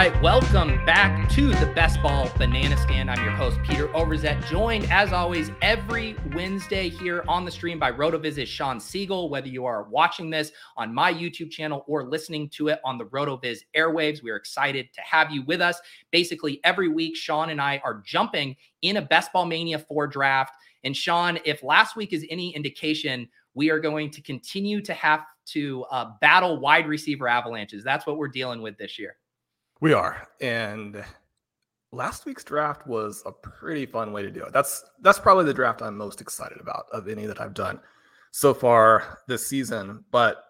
Right, welcome back to the Best Ball Banana Stand. I'm your host, Peter Overzet, joined as always every Wednesday here on the stream by RotoViz's Shawn Siegele. Whether you are watching this on my YouTube channel or listening to it on the RotoViz airwaves, we are excited to have you with us. Basically, every week, Shawn and I are jumping in a Best Ball Mania 4 draft. And Shawn, if last week is any indication, we are going to continue to have to uh, battle wide receiver avalanches. That's what we're dealing with this year. We are. And last week's draft was a pretty fun way to do it. That's that's probably the draft I'm most excited about of any that I've done so far this season. But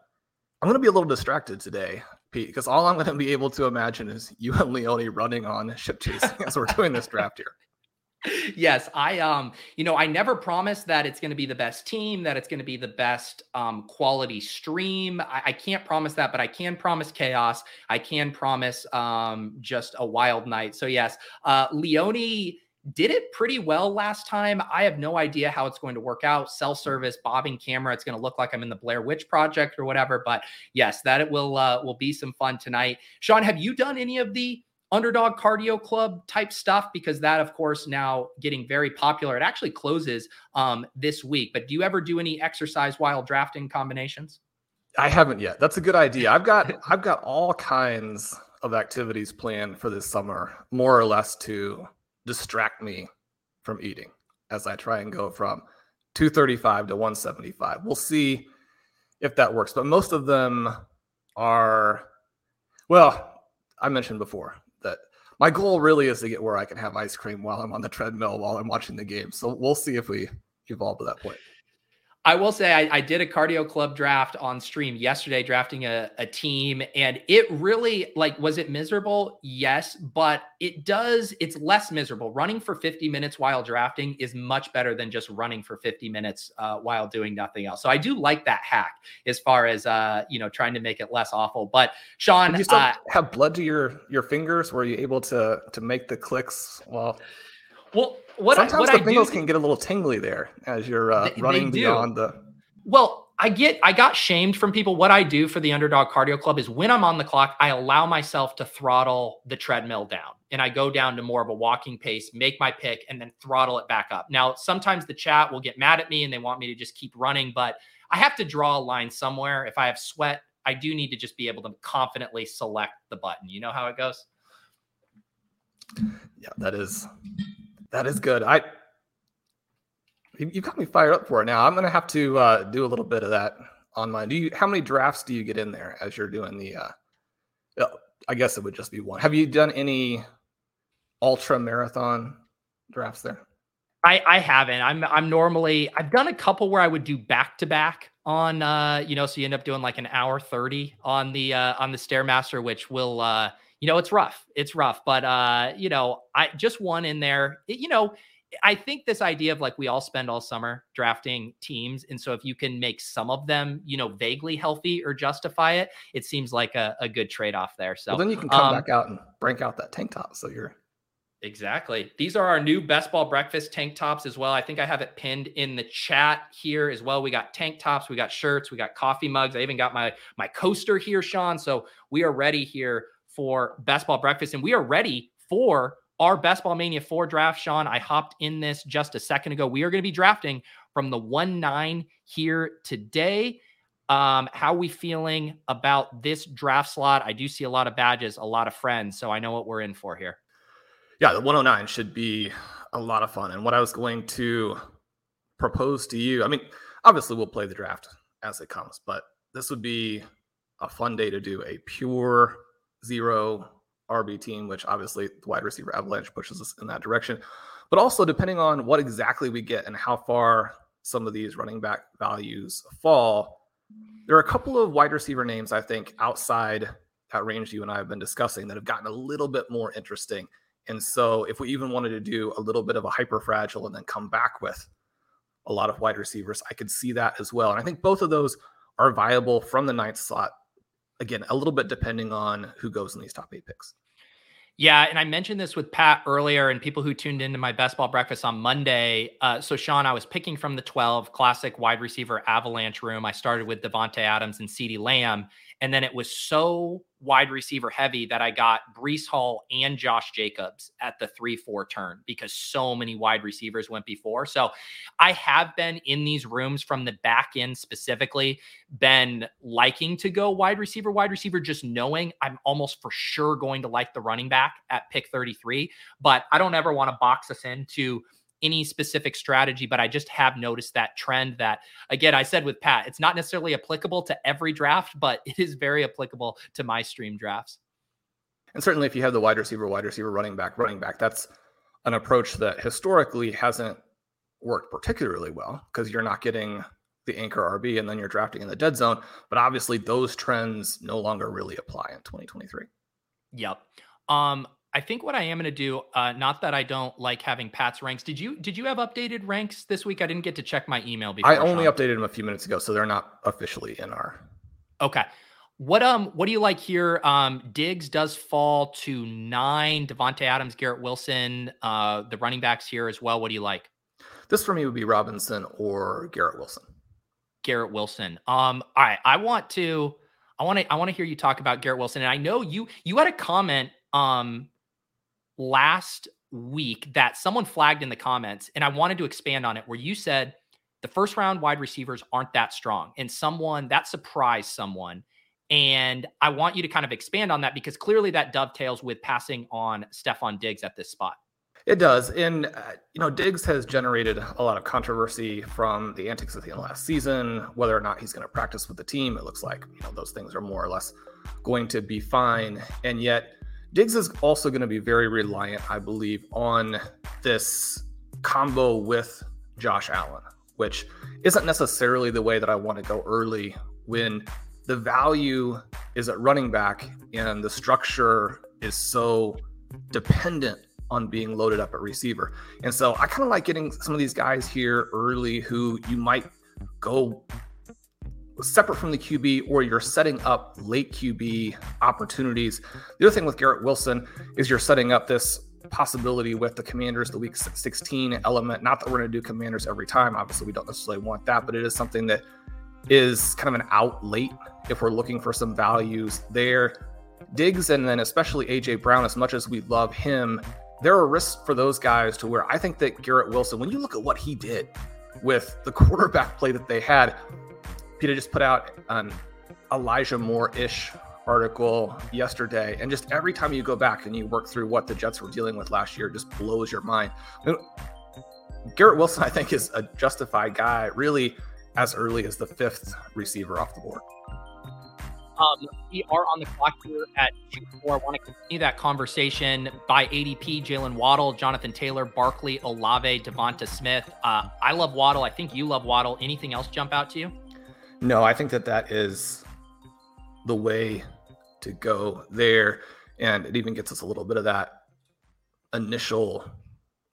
I'm going to be a little distracted today, Pete, because all I'm going to be able to imagine is you and Leone running on ship chasing as we're doing this draft here yes, I um, you know, I never promised that it's going to be the best team, that it's going to be the best um quality stream. I, I, can't promise that, but I can promise chaos. I can promise um just a wild night. So yes, uh did it pretty well last time. I have no idea how it's going to work out. Cell service, bobbing camera. It's going to look like I'm in the Blair Witch Project or whatever. But yes, that it will uh, will be some fun tonight. Shawn, have you done any of the underdog cardio club type stuff because that of course now getting very popular. It actually closes um, this week but do you ever do any exercise while drafting combinations? I haven't yet. That's a good idea. I've got i've got all kinds of activities planned for this summer more or less to distract me from eating as i try and go from 235 to 175 we'll see if that works but most of them are well I mentioned before my goal really is to get where I can have ice cream while I'm on the treadmill while I'm watching the game. So we'll see if we evolve to that point. I will say I, I, did a cardio club draft on stream yesterday, drafting a, a team, and it really like was it miserable? Yes, but it does. It's less miserable. Running for 50 minutes while drafting is much better than just running for 50 minutes uh, while doing nothing else. So I do like that hack as far as uh, you know trying to make it less awful. But Shawn Did you still uh, have blood to your your fingers? Were you able to to make the clicks? Well, well, what sometimes I, what the fingers can get a little tingly there as you're uh, they, running they beyond the. Well, I get I got shamed from people. What I do for the Underdog Cardio Club is when I'm on the clock, I allow myself to throttle the treadmill down and I go down to more of a walking pace, make my pick, and then throttle it back up. Now, sometimes the chat will get mad at me and they want me to just keep running, but I have to draw a line somewhere. If I have sweat, I do need to just be able to confidently select the button. You know how it goes? Yeah, that is that is good. I you got me fired up for it now. I'm gonna have to uh, do a little bit of that on. Do you? How many drafts do you get in there as you're doing the? Uh, oh, I guess it would just be one. Have you done any ultra marathon drafts there? I, I haven't. I'm I'm normally I've done a couple where I would do back to back on uh you know so you end up doing like an hour 30 on the uh on the stairmaster which will uh you know, it's rough. It's rough, but uh, you know, I just one in there. It, you know, I think this idea of like we all spend all summer drafting teams, and so if you can make some of them, you know, vaguely healthy or justify it, it seems like a, a good trade off there. So well, then you can come um, back out and break out that tank top. So you're Exactly. These are our new best ball breakfast tank tops as well. I think I have it pinned in the chat here as well. We got tank tops, we got shirts, we got coffee mugs. I even got my my coaster here, Shawn. So we are ready here for best ball breakfast, and we are ready for our best ball mania four draft. Shawn, I hopped in this just a second ago. We are going to be drafting from the one nine here today. Um, how we feeling about this draft slot? I do see a lot of badges, a lot of friends, so I know what we're in for here yeah, the 109 should be a lot of fun. And what I was going to propose to you, I mean, obviously we'll play the draft as it comes, but this would be a fun day to do a pure zero RB team, which obviously the wide receiver avalanche pushes us in that direction. But also, depending on what exactly we get and how far some of these running back values fall, there are a couple of wide receiver names I think outside that range you and I have been discussing that have gotten a little bit more interesting. And so, if we even wanted to do a little bit of a hyper fragile and then come back with a lot of wide receivers, I could see that as well. And I think both of those are viable from the ninth slot. Again, a little bit depending on who goes in these top eight picks. Yeah, and I mentioned this with Pat earlier, and people who tuned into my best ball breakfast on Monday. Uh, so, Shawn, I was picking from the 12 classic wide receiver avalanche room. I started with Davante Adams and CeeDee Lamb, and then it was so wide receiver heavy that I got Breece Hall and Josh Jacobs at the 3 4 turn because so many wide receivers went before. So I have been in these rooms from the back end specifically, been liking to go wide receiver, wide receiver, just knowing I'm almost for sure going to like the running back at pick 33. But I don't ever want to box us into any specific strategy, but I just have noticed that trend that, again, I said with Pat, it's not necessarily applicable to every draft, but it is very applicable to my stream drafts. And certainly, if you have the wide receiver, wide receiver, running back, running back, that's an approach that historically hasn't worked particularly well because you're not getting the anchor RB and then you're drafting in the dead zone. But obviously, those trends no longer really apply in 2023. Yep. Um, I think what I am going to do, uh, not that I don't like having Pat's ranks. Did you did you have updated ranks this week? I didn't get to check my email before. I only Shawn. updated them a few minutes ago, so they're not officially in our. Okay. What um what do you like here? Um Diggs does fall to nine. Davante Adams, Garrett Wilson, uh the running backs here as well. What do you like? This for me would be Robinson or Garrett Wilson. Garrett Wilson. Um, all right. I want to I want to I want to hear you talk about Garrett Wilson. And I know you you had a comment um last week that someone flagged in the comments, and I wanted to expand on it, where you said the first round wide receivers aren't that strong, and someone that surprised someone. And I want you to kind of expand on that because clearly that dovetails with passing on Stefon Diggs at this spot. It does. And, uh, you know, Diggs has generated a lot of controversy from the antics of the last season, whether or not he's going to practice with the team. It looks like, you know, those things are more or less going to be fine. And yet, Diggs is also going to be very reliant, I believe, on this combo with Josh Allen, which isn't necessarily the way that I want to go early when the value is at running back and the structure is so dependent on being loaded up at receiver. And so I kind of like getting some of these guys here early who you might go separate from the QB or you're setting up late QB opportunities. The other thing with Garrett Wilson is you're setting up this possibility with the commanders, the week 16 element. Not that we're going to do commanders every time. Obviously, we don't necessarily want that, but it is something that is kind of an out late if we're looking for some values there. Diggs and then especially AJ Brown, as much as we love him, there are risks for those guys to where I think that Garrett Wilson, when you look at what he did with the quarterback play that they had, Peter just put out an Elijah Moore ish article yesterday. And just every time you go back and you work through what the Jets were dealing with last year, just blows your mind. Garrett Wilson, I think, is a justified guy really as early as the fifth receiver off the board. Um, we are on the clock here at 4. I want to continue that conversation by ADP, Jalen Waddle, Jonathan Taylor, Barkley, Olave, Devonta Smith. Uh, I love Waddle. I think you love Waddle. Anything else jump out to you? No, I think that that is the way to go there. And it even gets us a little bit of that initial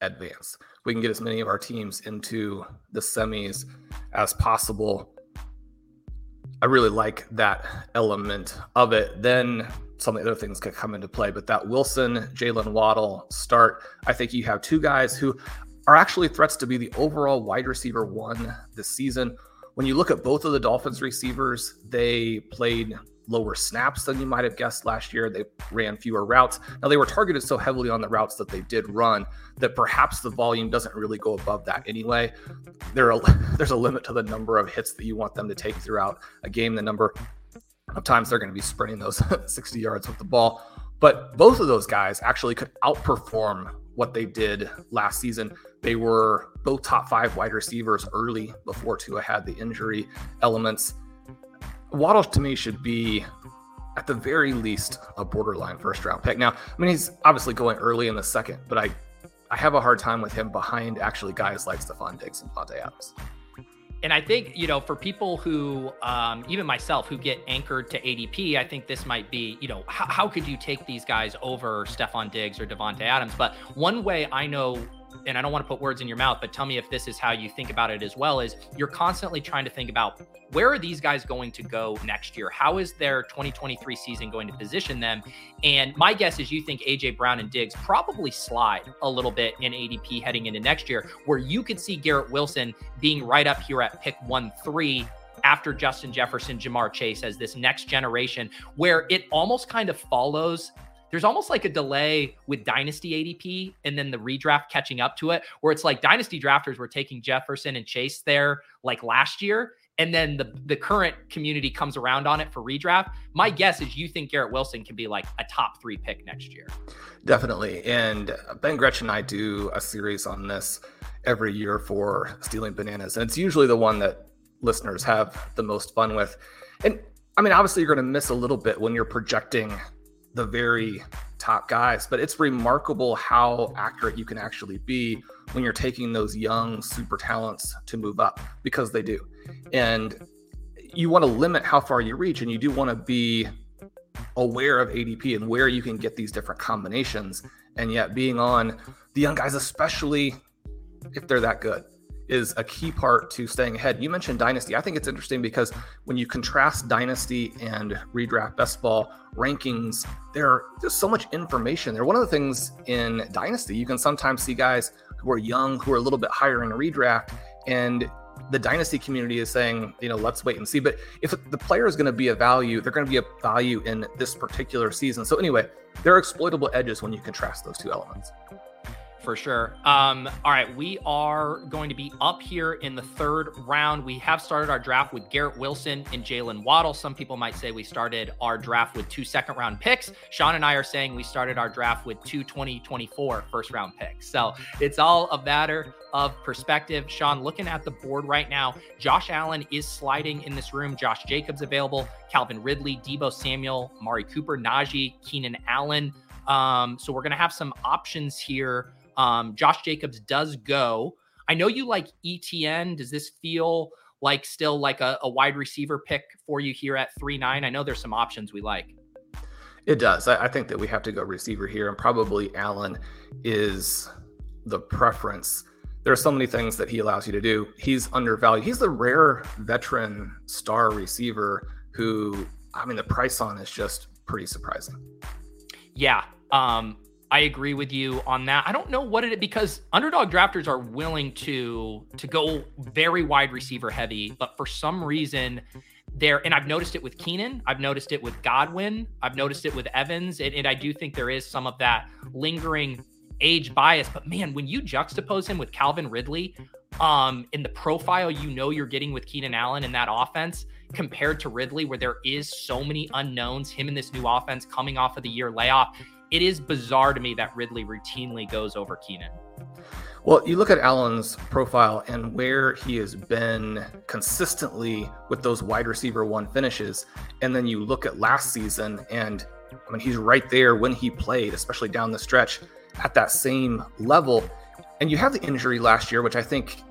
advance. We can get as many of our teams into the semis as possible. I really like that element of it. Then some of the other things could come into play. But that Wilson, Jalen Waddle start, I think you have two guys who are actually threats to be the overall wide receiver one this season. When you look at both of the Dolphins receivers, they played lower snaps than you might have guessed last year. They ran fewer routes. Now, they were targeted so heavily on the routes that they did run that perhaps the volume doesn't really go above that anyway. There are, there's a limit to the number of hits that you want them to take throughout a game, the number of times they're going to be sprinting those 60 yards with the ball. But both of those guys actually could outperform what they did last season. They were both top five wide receivers early before Tua had the injury elements. Waddle to me should be at the very least a borderline first round pick. Now, I mean, he's obviously going early in the second, but I, I have a hard time with him behind actually guys like Stefon Diggs and Davante Adams. And I think, you know, for people who, um, even myself, who get anchored to ADP, I think this might be, you know, how, how could you take these guys over Stefon Diggs or Davante Adams? But one way I know and I don't want to put words in your mouth, but tell me if this is how you think about it as well, is you're constantly trying to think about where are these guys going to go next year? How is their 2023 season going to position them? And my guess is you think AJ Brown and Diggs probably slide a little bit in ADP heading into next year, where you could see Garrett Wilson being right up here at pick one three after Justin Jefferson, Ja'Marr Chase as this next generation, where it almost kind of follows there's almost like a delay with dynasty ADP and then the redraft catching up to it, where it's like dynasty drafters were taking Jefferson and Chase there like last year. And then the, the current community comes around on it for redraft. My guess is you think Garrett Wilson can be like a top three pick next year. Definitely. And Ben Gretch and I do a series on this every year for stealing bananas. And it's usually the one that listeners have the most fun with. And I mean, obviously, you're going to miss a little bit when you're projecting the very top guys, but it's remarkable how accurate you can actually be when you're taking those young super talents to move up because they do. And you want to limit how far you reach and you do want to be aware of ADP and where you can get these different combinations. And yet being on the young guys, especially if they're that good is a key part to staying ahead. You mentioned Dynasty. I think it's interesting because when you contrast Dynasty and redraft best ball rankings, there just so much information there. One of the things in Dynasty, you can sometimes see guys who are young, who are a little bit higher in a redraft, and the dynasty community is saying, you know, let's wait and see. But if the player is going to be a value, they're going to be a value in this particular season. So anyway, there are exploitable edges when you contrast those two elements for sure. Um, all right, we are going to be up here in the third round. We have started our draft with Garrett Wilson and Jalen Waddle. Some people might say we started our draft with two second round picks. Shawn and I are saying we started our draft with two 2024 first round picks. So it's all a matter of perspective. Shawn, looking at the board right now, Josh Allen is sliding in this room. Josh Jacobs available, Calvin Ridley, Deebo Samuel, Mari Cooper, Najee, Keenan Allen. Um, so we're going to have some options here um, Josh Jacobs does go. I know you like ETN. Does this feel like still like a, a wide receiver pick for you here at three nine? I know there's some options we like. It does. I, I think that we have to go receiver here, and probably Allen is the preference. There are so many things that he allows you to do. He's undervalued. He's the rare veteran star receiver who, I mean, the price on is just pretty surprising. Yeah. Um, I agree with you on that. I don't know what it because underdog drafters are willing to to go very wide receiver heavy, but for some reason there and I've noticed it with Keenan, I've noticed it with Godwin, I've noticed it with Evans, and, and I do think there is some of that lingering age bias. But man, when you juxtapose him with Calvin Ridley, um, in the profile you know you're getting with Keenan Allen in that offense compared to Ridley, where there is so many unknowns, him in this new offense coming off of the year layoff it is bizarre to me that Ridley routinely goes over Keenan. Well, you look at Allen's profile and where he has been consistently with those wide receiver one finishes. And then you look at last season, and I mean, he's right there when he played, especially down the stretch at that same level. And you have the injury last year, which I think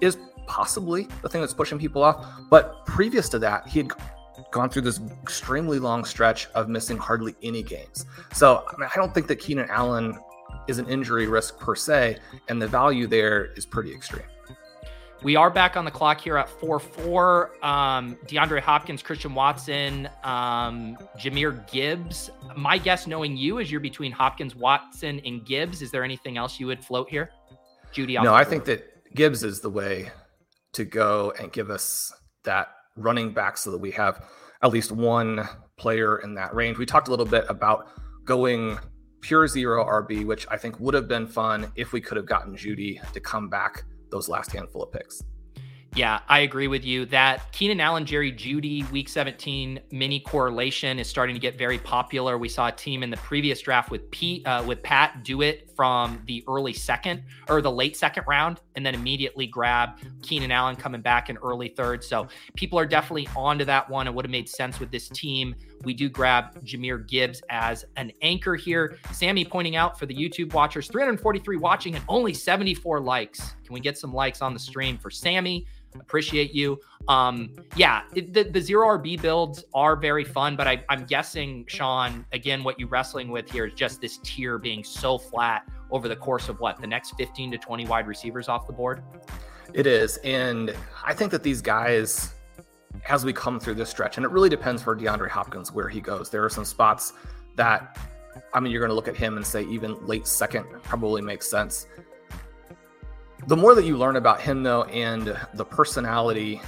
is possibly the thing that's pushing people off. But previous to that, he had gone through this extremely long stretch of missing hardly any games. So I, mean, I don't think that Keenan Allen is an injury risk per se, and the value there is pretty extreme. We are back on the clock here at 4 4. Um, DeAndre Hopkins, Christian Watson, um, Jahmyr Gibbs. My guess, knowing you, is you're between Hopkins, Watson, and Gibbs. Is there anything else you would float here? Jeudy? No, I think that Gibbs is the way to go and give us that running back so that we have at least one player in that range. We talked a little bit about going pure zero RB, which I think would have been fun if we could have gotten Jeudy to come back those last handful of picks. Yeah, I agree with you. That Keenan Allen, Jerry Jeudy, Week 17 mini correlation is starting to get very popular. We saw a team in the previous draft with Pete, uh, with Pat do it from the early second or the late second round, and then immediately grab Keenan Allen coming back in early third. So people are definitely onto that one. It would have made sense with this team. We do grab Jahmyr Gibbs as an anchor here. Sammy pointing out for the YouTube watchers, 343 watching and only 74 likes. Can we get some likes on the stream for Sammy? appreciate you. Um, yeah, it, the, the zero RB builds are very fun, but I, I'm guessing, Shawn, again, what you're wrestling with here is just this tier being so flat over the course of what the next 15 to 20 wide receivers off the board. It is. And I think that these guys, as we come through this stretch, and it really depends for DeAndre Hopkins where he goes. There are some spots that, I mean, you're going to look at him and say even late second probably makes sense. The more that you learn about him, though, and the personality,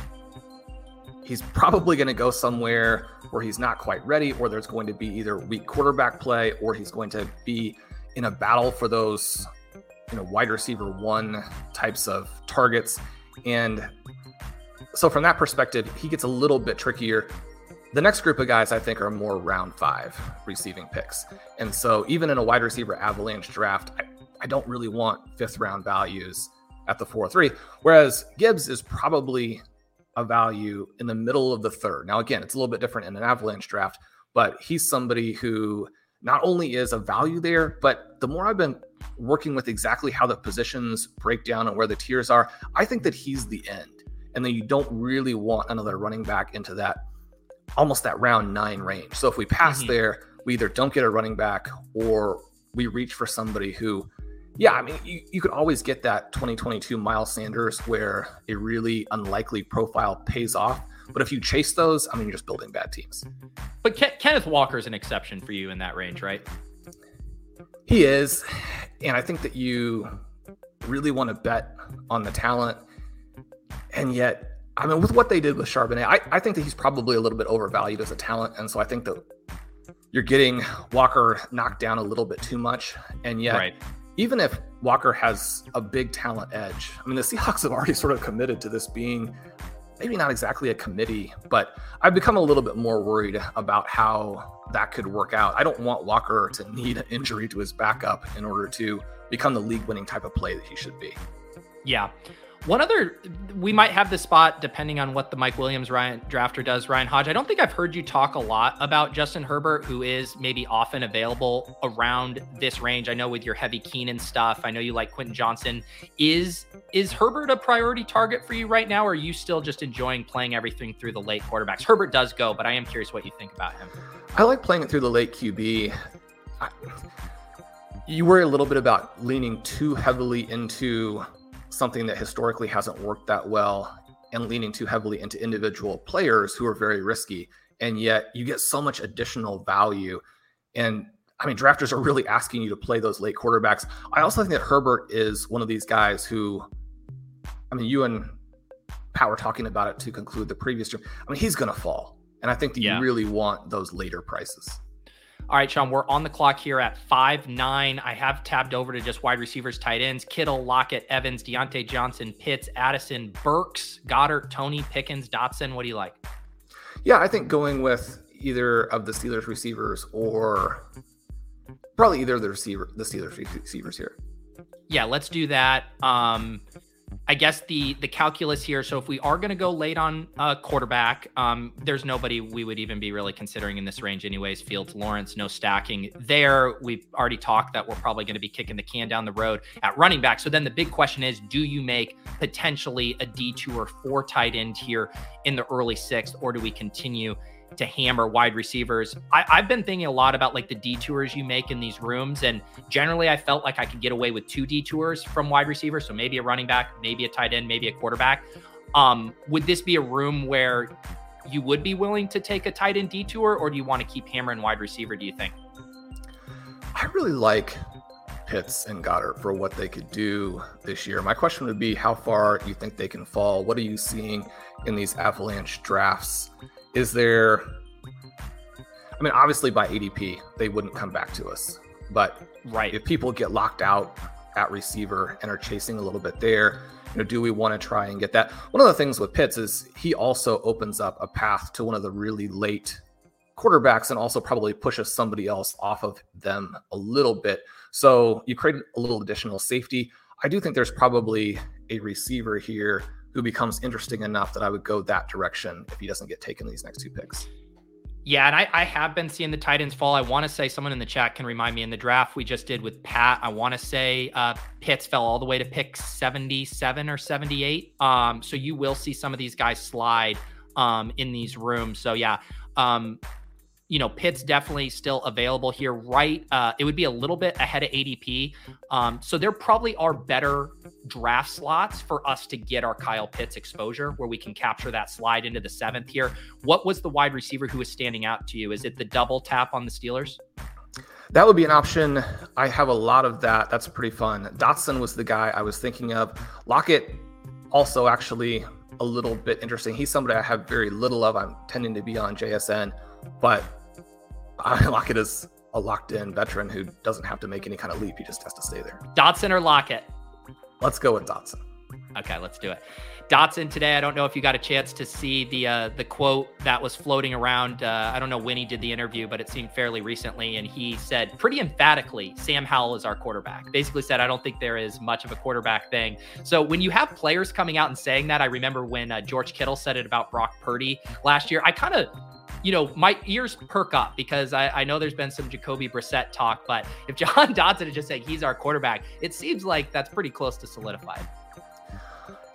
he's probably going to go somewhere where he's not quite ready, or there's going to be either weak quarterback play, or he's going to be in a battle for those, you know, wide receiver one types of targets. And so, from that perspective, he gets a little bit trickier. The next group of guys I think are more round five receiving picks. And so, even in a wide receiver avalanche draft, I, I don't really want fifth round values at the 4 3. Whereas Gibbs is probably a value in the middle of the third. Now, again, it's a little bit different in an avalanche draft, but he's somebody who not only is a value there, but the more I've been working with exactly how the positions break down and where the tiers are, I think that he's the end. And then you don't really want another running back into that almost that round nine range. So if we pass mm-hmm. there, we either don't get a running back or we reach for somebody who yeah, I mean, you, you could always get that 2022 Miles Sanders where a really unlikely profile pays off. But if you chase those, I mean, you're just building bad teams. But Ke- Kenneth Walker is an exception for you in that range, right? He is. And I think that you really want to bet on the talent. And yet, I mean, with what they did with Charbonnet, I, I think that he's probably a little bit overvalued as a talent. And so I think that you're getting Walker knocked down a little bit too much. And yet, right even if Walker has a big talent edge, I mean, the Seahawks have already sort of committed to this being maybe not exactly a committee, but I've become a little bit more worried about how that could work out. I don't want Walker to need an injury to his backup in order to become the league winning type of play that he should be. Yeah. One other, we might have the spot depending on what the Mike Williams Ryan drafter does. Ryan Hodge, I don't think I've heard you talk a lot about Justin Herbert, who is maybe often available around this range. I know with your heavy Keenan stuff, I know you like Quentin Johnston. Is is Herbert a priority target for you right now, or are you still just enjoying playing everything through the late quarterbacks? Herbert does go, but I am curious what you think about him. I like playing it through the late QB. I, you worry a little bit about leaning too heavily into something that historically hasn't worked that well and leaning too heavily into individual players who are very risky. And yet you get so much additional value. And I mean, drafters are really asking you to play those late quarterbacks. I also think that Herbert is one of these guys who, I mean, you and Pat were talking about it to conclude the previous term. I mean, he's going to fall. And I think that yeah. you really want those later prices. All right, Shawn, we're on the clock here at five nine. I have tabbed over to just wide receivers, tight ends, Kittle, Lockett, Evans, Diontae Johnson, Pitts, Addison, Burks, Goedert, Toney, Pickens, Dotson. What do you like? Yeah, I think going with either of the Steelers receivers or probably either of the receiver the Steelers receivers here. Yeah, let's do that. Um, I guess the the calculus here. So if we are going to go late on a quarterback, um, there's nobody we would even be really considering in this range, anyways. Fields, Lawrence, no stacking there. We've already talked that we're probably going to be kicking the can down the road at running back. So then the big question is, do you make potentially a D two or four tight end here in the early sixth, or do we continue to hammer wide receivers. I, have been thinking a lot about like the detours you make in these rooms. And generally, I felt like I could get away with two detours from wide receivers. So maybe a running back, maybe a tight end, maybe a quarterback. Um, would this be a room where you would be willing to take a tight end detour, or do you want to keep hammering wide receiver? Do you think? I really like Pitts and Goedert for what they could do this year. My question would be how far you think they can fall? What are you seeing in these avalanche drafts? Is there, I mean, obviously by ADP, they wouldn't come back to us. But right. if people get locked out at receiver and are chasing a little bit there, you know, do we want to try and get that? One of the things with Pitts is he also opens up a path to one of the really late quarterbacks and also probably pushes somebody else off of them a little bit. So you create a little additional safety. I do think there's probably a receiver here who becomes interesting enough that I would go that direction if he doesn't get taken these next two picks. Yeah, and I, I have been seeing the Titans fall. I want to say someone in the chat can remind me in the draft we just did with Pat. I want to say uh, Pitts fell all the way to pick 77 or 78. Um, so you will see some of these guys slide um, in these rooms. So yeah, um, you know, Pitt's definitely still available here, right? Uh, it would be a little bit ahead of ADP. Um, so there probably are better draft slots for us to get our Kyle Pitts exposure where we can capture that slide into the seventh here. What was the wide receiver who was standing out to you? Is it the double tap on the Steelers? That would be an option. I have a lot of that. That's pretty fun. Dotson was the guy I was thinking of. Lockett also actually a little bit interesting. He's somebody I have very little of. I'm tending to be on JSN, but Lockett is a locked in veteran who doesn't have to make any kind of leap. He just has to stay there. Dotson or Lockett? Let's go with Dotson. Okay, let's do it. Dotson today. I don't know if you got a chance to see the uh, the quote that was floating around. Uh, I don't know when he did the interview, but it seemed fairly recently, and he said pretty emphatically, "Sam Howell is our quarterback." Basically said, "I don't think there is much of a quarterback thing." So when you have players coming out and saying that, I remember when uh, George Kittle said it about Brock Purdy last year. I kind of you know, my ears perk up because I, I, know there's been some Jacoby Brissett talk, but if Jahan Dotson is just saying he's our quarterback, it seems like that's pretty close to solidified.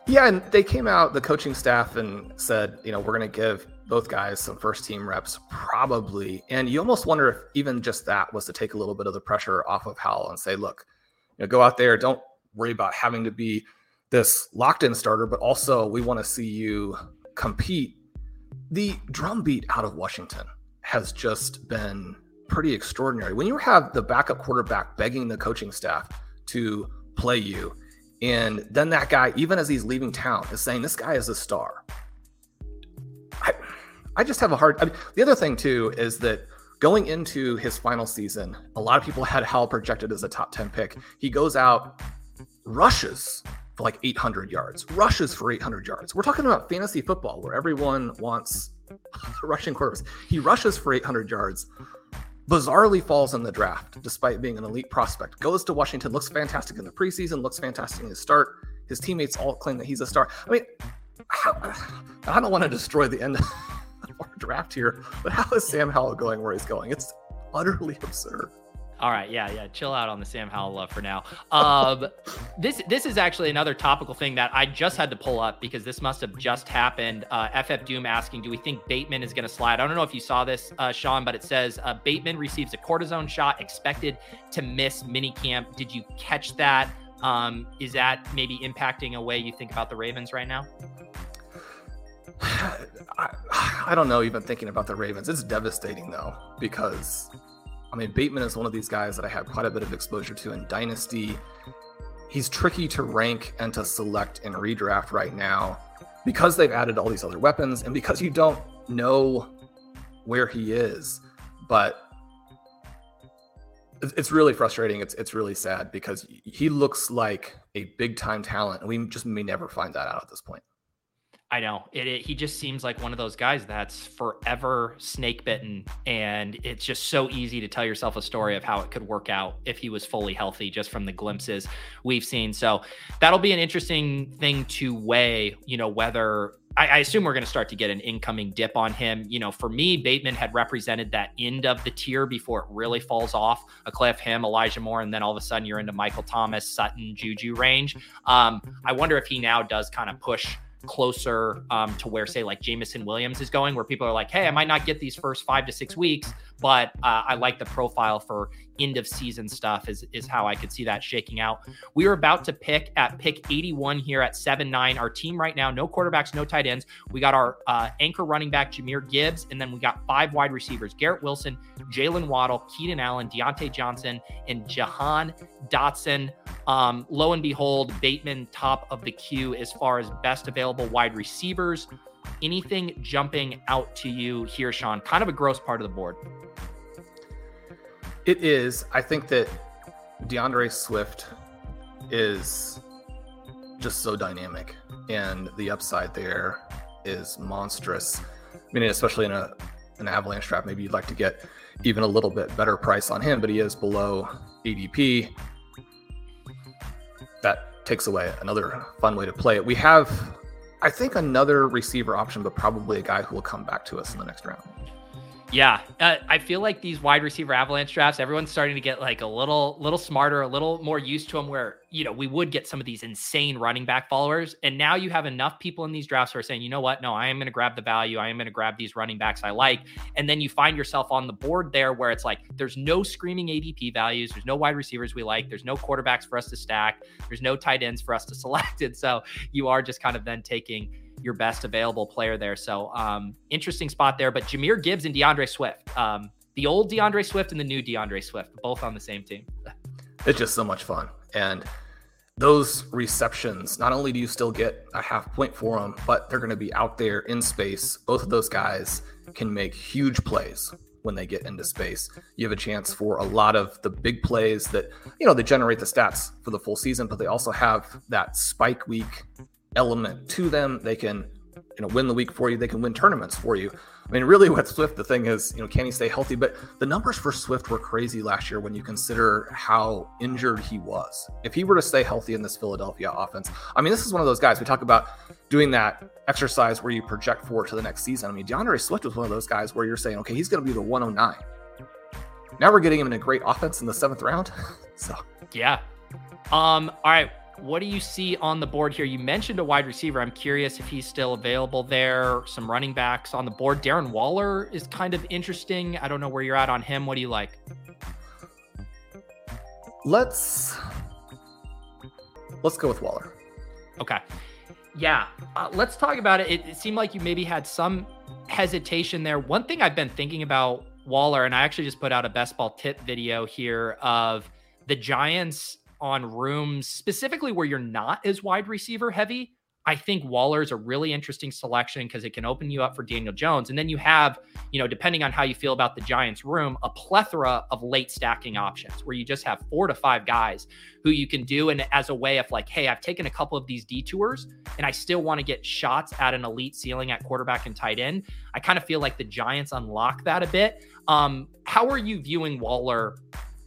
Yeah, and they came out, the coaching staff, and said, you know, we're going to give both guys some first team reps, probably. And you almost wonder if even just that was to take a little bit of the pressure off of Howell and say, look, you know, go out there, don't worry about having to be this locked in starter, but also we want to see you compete the drumbeat out of Washington has just been pretty extraordinary. When you have the backup quarterback begging the coaching staff to play you, and then that guy, even as he's leaving town, is saying this guy is a star. I, I just have a hard. I mean, the other thing too is that going into his final season, a lot of people had Howell projected as a top ten pick. He goes out, rushes like 800 yards, rushes for 800 yards. We're talking about fantasy football where everyone wants rushing quarterbacks. He rushes for 800 yards, bizarrely falls in the draft despite being an elite prospect. Goes to Washington, looks fantastic in the preseason, looks fantastic in his start. His teammates all claim that he's a star. I mean, I don't want to destroy the end of our draft here, but how is Sam Howell going where he's going? It's utterly absurd. All right, yeah, yeah. Chill out on the Sam Howell love for now. Um, this this is actually another topical thing that I just had to pull up because this must have just happened. Uh, FF Doom asking, do we think Bateman is going to slide? I don't know if you saw this, uh, Shawn, but it says uh, Bateman receives a cortisone shot, expected to miss minicamp. Did you catch that? Um, is that maybe impacting a way you think about the Ravens right now? I, I don't know. Even thinking about the Ravens, it's devastating though because I mean, Bateman is one of these guys that I have quite a bit of exposure to in Dynasty. He's tricky to rank and to select and redraft right now because they've added all these other weapons and because you don't know where he is. But it's really frustrating. It's it's really sad because he looks like a big time talent, and we just may never find that out at this point. I know it, it, He just seems like one of those guys that's forever snake bitten, and it's just so easy to tell yourself a story of how it could work out if he was fully healthy, just from the glimpses we've seen. So that'll be an interesting thing to weigh. You know whether I, I assume we're going to start to get an incoming dip on him. You know, for me, Bateman had represented that end of the tier before it really falls off a cliff. Him, Elijah Moore, and then all of a sudden you're into Michael Thomas, Sutton, Juju range. Um, I wonder if he now does kind of push closer um, to where, say, like Jameson Williams is going, where people are like, hey, I might not get these first five to six weeks, but uh, I like the profile for end of season stuff is is how I could see that shaking out. We are about to pick at pick 81 here at 7-9. Our team right now, no quarterbacks, no tight ends. We got our uh, anchor running back Jahmyr Gibbs, and then we got five wide receivers: Garrett Wilson, Jalen Waddle, Keenan Allen, Diontae Johnson, and Jahan Dotson. Um, lo and behold, Bateman top of the queue as far as best available wide receivers. Anything jumping out to you here, Shawn? Kind of a gross part of the board. It is. I think that DeAndre Swift is just so dynamic, and the upside there is monstrous. I mean, especially in a an avalanche trap, maybe you'd like to get even a little bit better price on him, but he is below ADP. That takes away another fun way to play it. We have, I think, another receiver option, but probably a guy who will come back to us in the next round. Yeah, uh, I feel like these wide receiver avalanche drafts, everyone's starting to get like a little, little smarter, a little more used to them. Where you know we would get some of these insane running back followers, and now you have enough people in these drafts who are saying, you know what, no, I am going to grab the value, I am going to grab these running backs I like, and then you find yourself on the board there where it's like there's no screaming ADP values, there's no wide receivers we like, there's no quarterbacks for us to stack, there's no tight ends for us to select, and so you are just kind of then taking your best available player there. So um, interesting spot there. But Jahmyr Gibbs and DeAndre Swift, um, the old DeAndre Swift and the new DeAndre Swift, both on the same team. it's just so much fun. And those receptions, not only do you still get a half point for them, but they're going to be out there in space. Both of those guys can make huge plays when they get into space. You have a chance for a lot of the big plays that, you know, they generate the stats for the full season, but they also have that spike week element to them. They can, you know, win the week for you. They can win tournaments for you. I mean, really, with Swift, the thing is, you know, can he stay healthy? But the numbers for Swift were crazy last year when you consider how injured he was. If he were to stay healthy in this Philadelphia offense, I mean, this is one of those guys we talk about doing that exercise where you project forward to the next season. I mean, D'Andre Swift was one of those guys where you're saying, okay, he's going to be the 109. Now we're getting him in a great offense in the seventh round. so, yeah. Um, all right what do you see on the board here? You mentioned a wide receiver. I'm curious if he's still available there. Some running backs on the board. Darren Waller is kind of interesting. I don't know where you're at on him. What do you like? Let's let's go with Waller. Okay. Yeah, uh, let's talk about it. it. It seemed like you maybe had some hesitation there. One thing I've been thinking about Waller, and I actually just put out a best ball tip video here of the Giants on rooms specifically where you're not as wide receiver heavy, I think Waller is a really interesting selection because it can open you up for Daniel Jones. And then you have, you know, depending on how you feel about the Giants room, a plethora of late stacking options where you just have four to five guys who you can do. And as a way of like, hey, I've taken a couple of these detours and I still want to get shots at an elite ceiling at quarterback and tight end. I kind of feel like the Giants unlock that a bit. Um, how are you viewing Waller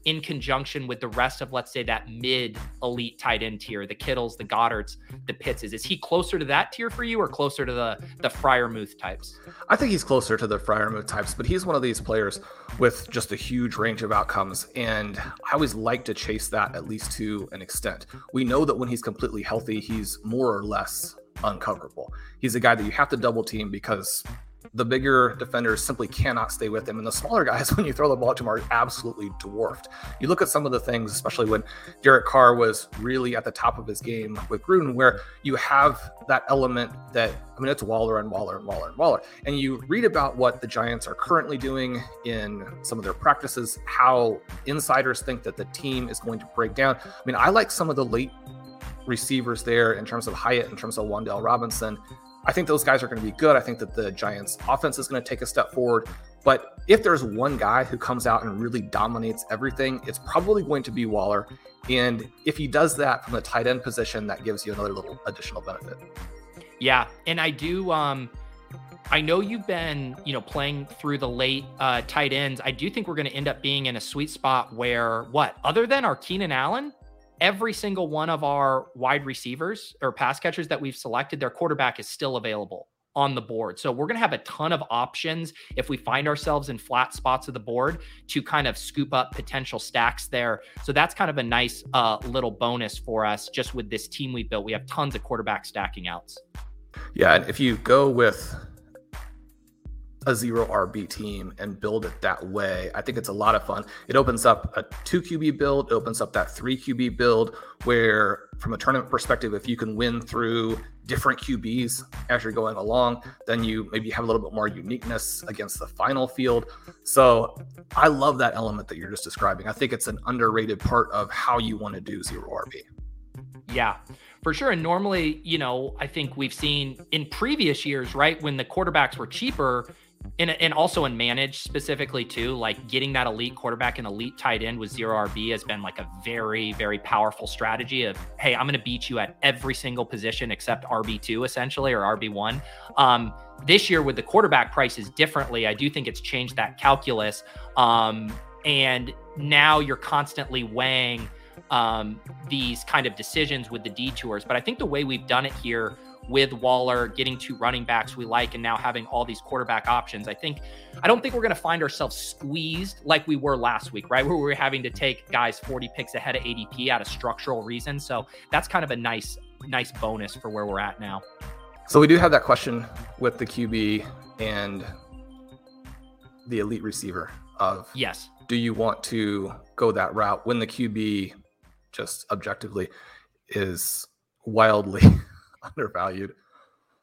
in conjunction with the rest of, let's say, that mid elite tight end tier, the Kittles, the Goederts, the Pittses? Is he closer to that tier for you or closer to the the Freiermuth types? I think he's closer to the Freiermuth types, but he's one of these players with just a huge range of outcomes. And I always like to chase that at least to an extent. We know that when he's completely healthy, he's more or less uncoverable. He's a guy that you have to double team because the bigger defenders simply cannot stay with him. And the smaller guys, when you throw the ball to them, are absolutely dwarfed. You look at some of the things, especially when Derek Carr was really at the top of his game with Gruden, where you have that element that, I mean, it's Waller and Waller and Waller and Waller. And you read about what the Giants are currently doing in some of their practices, how insiders think that the team is going to break down. I mean, I like some of the late receivers there in terms of Hyatt, in terms of Wan'Dale Robinson. I think those guys are going to be good. I think that the Giants' offense is going to take a step forward. But if there's one guy who comes out and really dominates everything, it's probably going to be Waller. And if he does that from the tight end position, that gives you another little additional benefit. Yeah, and I do. Um, I know you've been, you know, playing through the late uh, tight ends. I do think we're going to end up being in a sweet spot where what, other than our Keenan Allen, every single one of our wide receivers or pass catchers that we've selected, their quarterback is still available on the board. So we're going to have a ton of options if we find ourselves in flat spots of the board to kind of scoop up potential stacks there. So that's kind of a nice uh, little bonus for us just with this team we built. We have tons of quarterback stacking outs. Yeah, and if you go with a zero RB team and build it that way. I think it's a lot of fun. It opens up a two QB build, it opens up that three QB build where, from a tournament perspective, if you can win through different QBs as you're going along, then you maybe have a little bit more uniqueness against the final field. So I love that element that you're just describing. I think it's an underrated part of how you want to do zero RB. Yeah for sure. And normally, you know, I think we've seen in previous years, right, when the quarterbacks were cheaper, and, and also in manage specifically too like getting that elite quarterback and elite tight end with zero rb has been like a very very powerful strategy of hey i'm going to beat you at every single position except rb2 essentially or rb1 um, this year with the quarterback prices differently. I do think it's changed that calculus. Um, and now you're constantly weighing um, these kind of decisions with the detours. But i think the way we've done it here with Waller getting two running backs we like and now having all these quarterback options. I think I don't think we're going to find ourselves squeezed like we were last week, right? Where we were having to take guys 40 picks ahead of ADP out of structural reasons. So that's kind of a nice nice bonus for where we're at now. So we do have that question with the QB and the elite receiver of yes. Do you want to go that route when the QB just objectively is wildly undervalued.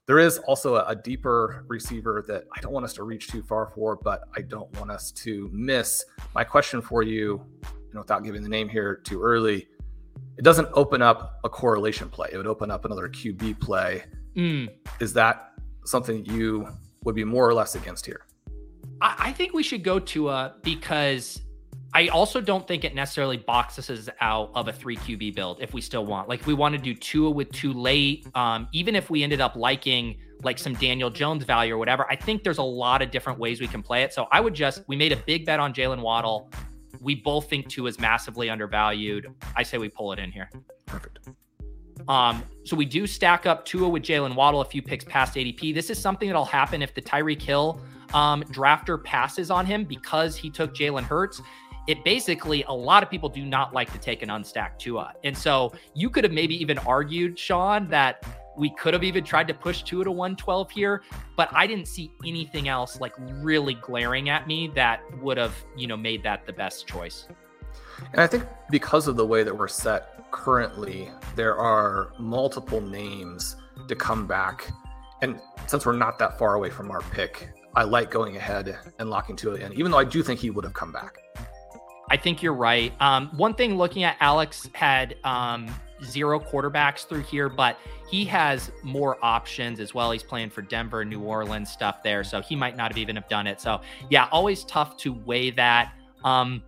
There is also a, a, deeper receiver that I don't want us to reach too far for, but I don't want us to miss. My question for you, you know, without giving the name here too early, it doesn't open up a correlation play. It would open up another QB play. Mm. Is that something you would be more or less against here? I, I think we should go to a because I also don't think it necessarily boxes us out of a three QB build if we still want. Like, we want to do Tua with too late, um, even if we ended up liking like some Daniel Jones value or whatever, I think there's a lot of different ways we can play it. So I would just, we made a big bet on Jaylen Waddle. We both think Tua is massively undervalued. I say we pull it in here. Perfect. Um, so we do stack up Tua with Jaylen Waddle a few picks past ADP. This is something that'll happen if the Tyreek Hill um, drafter passes on him because he took Jalen Hurts it basically a lot of people do not like to take an unstacked Tua. And so you could have maybe even argued, Shawn, that we could have even tried to push Tua to 112 here, but I didn't see anything else like really glaring at me that would have, you know, made that the best choice. And I think because of the way that we're set currently, there are multiple names to come back. And since we're not that far away from our pick, I like going ahead and locking Tua in, even though I do think he would have come back. I think you're right. Um, one thing looking at Alex had um, zero quarterbacks through here, but he has more options as well. He's playing for Denver, New Orleans stuff there, so he might not have even have done it. So yeah, always tough to weigh that. Um,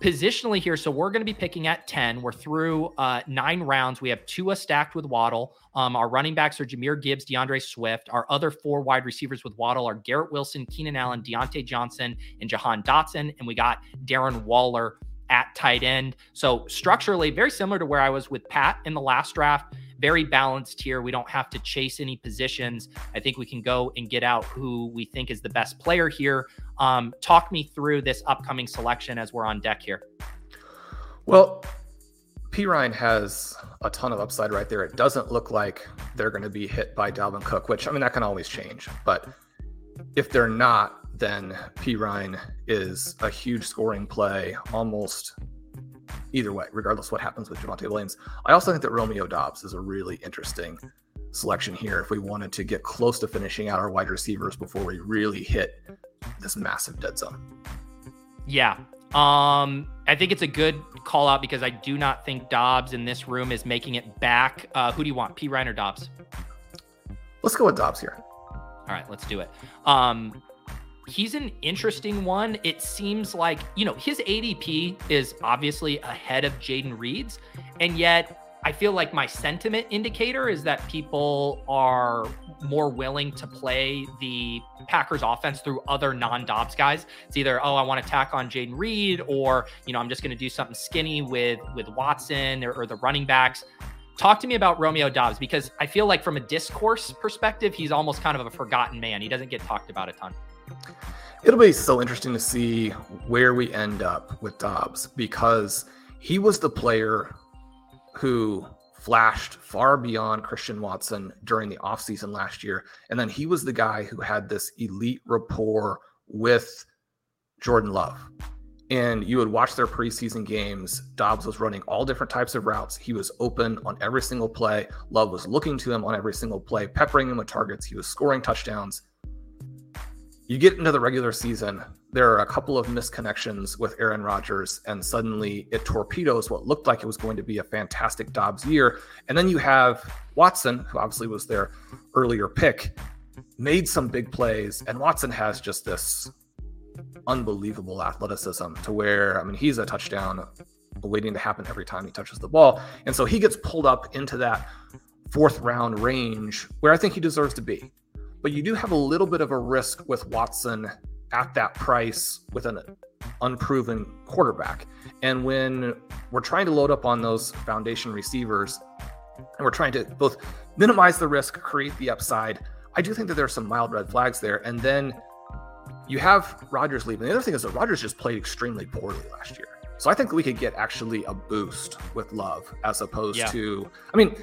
positionally here, so we're going to be picking at 10. We're through uh, nine rounds. We have Tua stacked with Waddle. Um, our running backs are Jahmyr Gibbs, D'Andre Swift. Our other four wide receivers with Waddle are Garrett Wilson, Keenan Allen, Diontae Johnson, and Jahan Dotson. And we got Darren Waller at tight end. So structurally, very similar to where I was with Pat in the last draft. Very balanced here. We don't have to chase any positions. I think we can go and get out who we think is the best player here. Um, talk me through this upcoming selection as we're on deck here. Well, Perine has a ton of upside right there. It doesn't look like they're going to be hit by Dalvin Cook, which I mean that can always change. But if they're not, then Perine is a huge scoring play almost either way, regardless what happens with Javonte Williams. I also think that Romeo Doubs is a really interesting selection here if we wanted to get close to finishing out our wide receivers before we really hit this massive dead zone. Yeah. Um, I think it's a good call out because I do not think Doubs in this room is making it back. Uh, who do you want, Perine or Doubs? Let's go with Doubs here. All right, let's do it. Um, he's an mm-hmm. interesting one. It seems like, you know, his ADP is obviously ahead of Jayden Reed's, and yet I feel like my sentiment indicator is that people are more willing to play the Packers offense through other non Doubs guys. It's either, oh, I want to tack on Jaden Reed, or you know, I'm just going to do something skinny with with Watson or, or the running backs. Talk to me about Romeo Doubs because I feel like from a discourse perspective, he's almost kind of a forgotten man. He doesn't get talked about a ton. It'll be so interesting to see where we end up with Doubs because he was the player who flashed far beyond Christian Watson during the offseason last year. And then he was the guy who had this elite rapport with Jordan Love. And you would watch their preseason games. Doubs was running all different types of routes. He was open on every single play. Love was looking to him on every single play, peppering him with targets. He was scoring touchdowns. You get into the regular season, there are a couple of misconnections with Aaron Rodgers, and suddenly it torpedoes what looked like it was going to be a fantastic Doubs year. And then you have Watson, who obviously was their earlier pick, made some big plays, and Watson has just this unbelievable athleticism to where, I mean, he's a touchdown waiting to happen every time he touches the ball. And so he gets pulled up into that fourth round range where I think he deserves to be. But you do have a little bit of a risk with Watson at that price with an unproven quarterback. And when we're trying to load up on those foundation receivers and we're trying to both minimize the risk, create the upside, I do think that there are some mild red flags there. And then you have Rodgers leaving. The other thing is that Rodgers just played extremely poorly last year. So I think we could get actually a boost with Love as opposed yeah. to, I mean,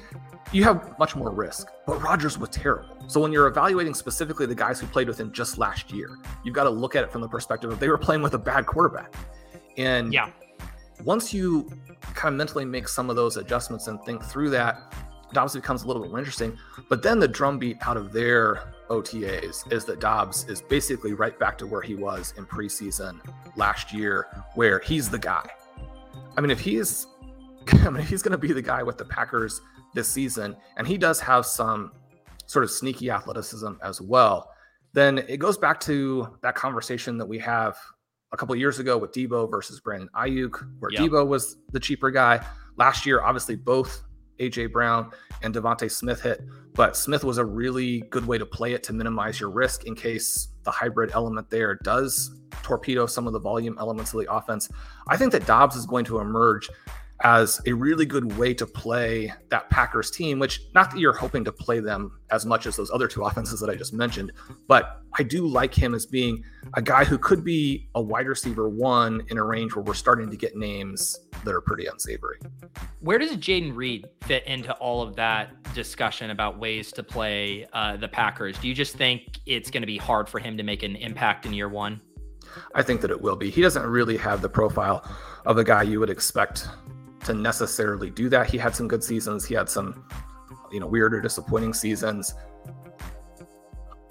you have much more risk, but Rodgers was terrible. So when you're evaluating specifically the guys who played with him just last year, you've got to look at it from the perspective of they were playing with a bad quarterback. And yeah, once you kind of mentally make some of those adjustments and think through that, Doubs becomes a little bit more interesting. But then the drumbeat out of their OTAs is that Doubs is basically right back to where he was in preseason last year, where he's the guy. I mean, if he's, I mean, he's going to be the guy with the Packers this season, and he does have some sort of sneaky athleticism as well. Then it goes back to that conversation that we have a couple years ago with Deebo versus Brandon Aiyuk, where yep. Deebo was the cheaper guy. Last year, obviously, both AJ Brown and DeVonta Smith hit, but Smith was a really good way to play it to minimize your risk in case the hybrid element there does torpedo some of the volume elements of the offense. I think that Doubs is going to emerge as a really good way to play that Packers team, which not that you're hoping to play them as much as those other two offenses that I just mentioned, but I do like him as being a guy who could be a wide receiver one in a range where we're starting to get names that are pretty unsavory. Where does Jayden Reed fit into all of that discussion about ways to play uh, the Packers? Do you just think it's going to be hard for him to make an impact in year one? I think that it will be. He doesn't really have the profile of a guy you would expect to necessarily do that. He had some good seasons. He had some, you know, weird or disappointing seasons.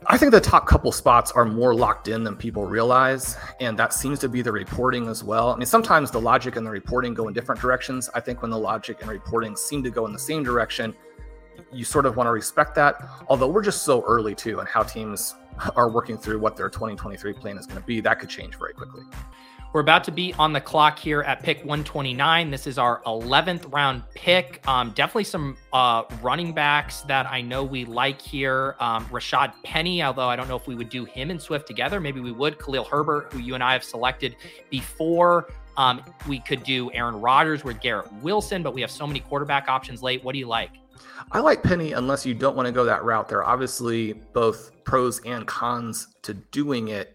I think the top couple spots are more locked in than people realize, and that seems to be the reporting as well. I mean, sometimes the logic and the reporting go in different directions. I think when the logic and reporting seem to go in the same direction, you sort of want to respect that. Although we're just so early too, and how teams are working through what their 2023 plan is going to be, that could change very quickly. We're about to be on the clock here at pick 129. This is our 11th round pick. Um, definitely some uh, running backs that I know we like here. Um, Rashad Penny, although I don't know if we would do him and Swift together. Maybe we would. Khalil Herbert, who you and I have selected before. Um, we could do Aaron Rodgers with Garrett Wilson, but we have so many quarterback options late. What do you like? I like Penny unless you don't want to go that route. There are obviously both pros and cons to doing it.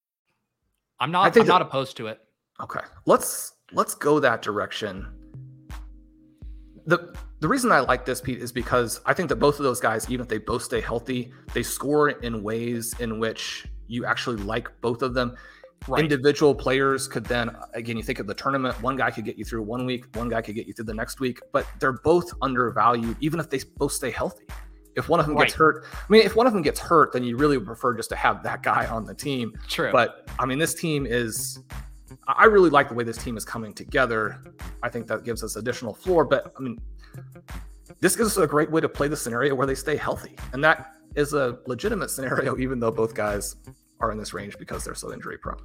I'm not. I'm that, not opposed to it. Okay, let's let's go that direction. the The reason I like this, Pete, is because I think that both of those guys, even if they both stay healthy, they score in ways in which you actually like both of them. Right. Individual players could then, again, you think of the tournament, one guy could get you through one week, one guy could get you through the next week, but they're both undervalued, even if they both stay healthy. If one of them right. gets hurt, I mean, if one of them gets hurt, then you really prefer just to have that guy on the team. True. But I mean, this team is, I really like the way this team is coming together. I think that gives us additional floor. But I mean, this gives us a great way to play the scenario where they stay healthy. And that is a legitimate scenario, even though both guys are in this range because they're so injury prone.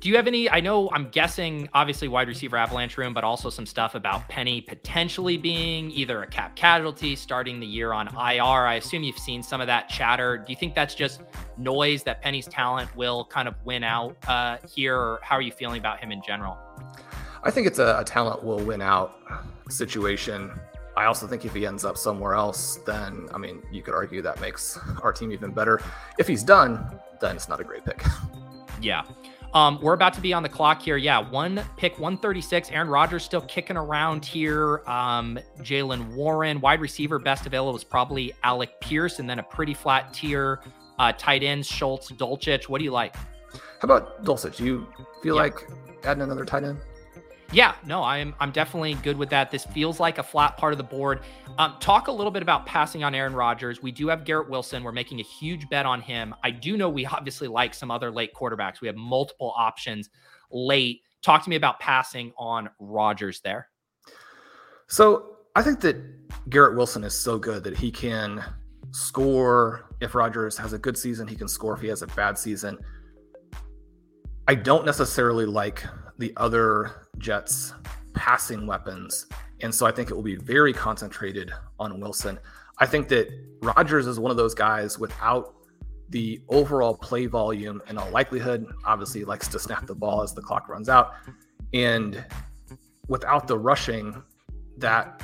Do you have any? I know I'm guessing, obviously, wide receiver avalanche room, but also some stuff about Penny potentially being either a cap casualty starting the year on IR. I assume you've seen some of that chatter. Do you think that's just noise that Penny's talent will kind of win out uh, here, or how are you feeling about him in general? I think it's a, a talent will win out situation. I also think if he ends up somewhere else, then I mean, you could argue that makes our team even better. If he's done, then it's not a great pick. Yeah. Um, we're about to be on the clock here. Yeah, one pick 136. Aaron Rodgers still kicking around here. Um, Jaylen Warren, wide receiver, best available was probably Alec Pierce, and then a pretty flat tier. Uh, tight ends, Schultz, Dulcich. What do you like? How about Dulcich? Do you feel yeah. like adding another tight end? Yeah, no, I'm I'm definitely good with that. This feels like a flat part of the board. Um, talk a little bit about passing on Aaron Rodgers. We do have Garrett Wilson. We're making a huge bet on him. I do know we obviously like some other late quarterbacks. We have multiple options late. Talk to me about passing on Rodgers there. So I think that Garrett Wilson is so good that he can score if Rodgers has a good season. He can score if he has a bad season. I don't necessarily like the other Jets' passing weapons. And so I think it will be very concentrated on Wilson. I think that Rodgers is one of those guys without the overall play volume and a likelihood, obviously, likes to snap the ball as the clock runs out. And without the rushing, that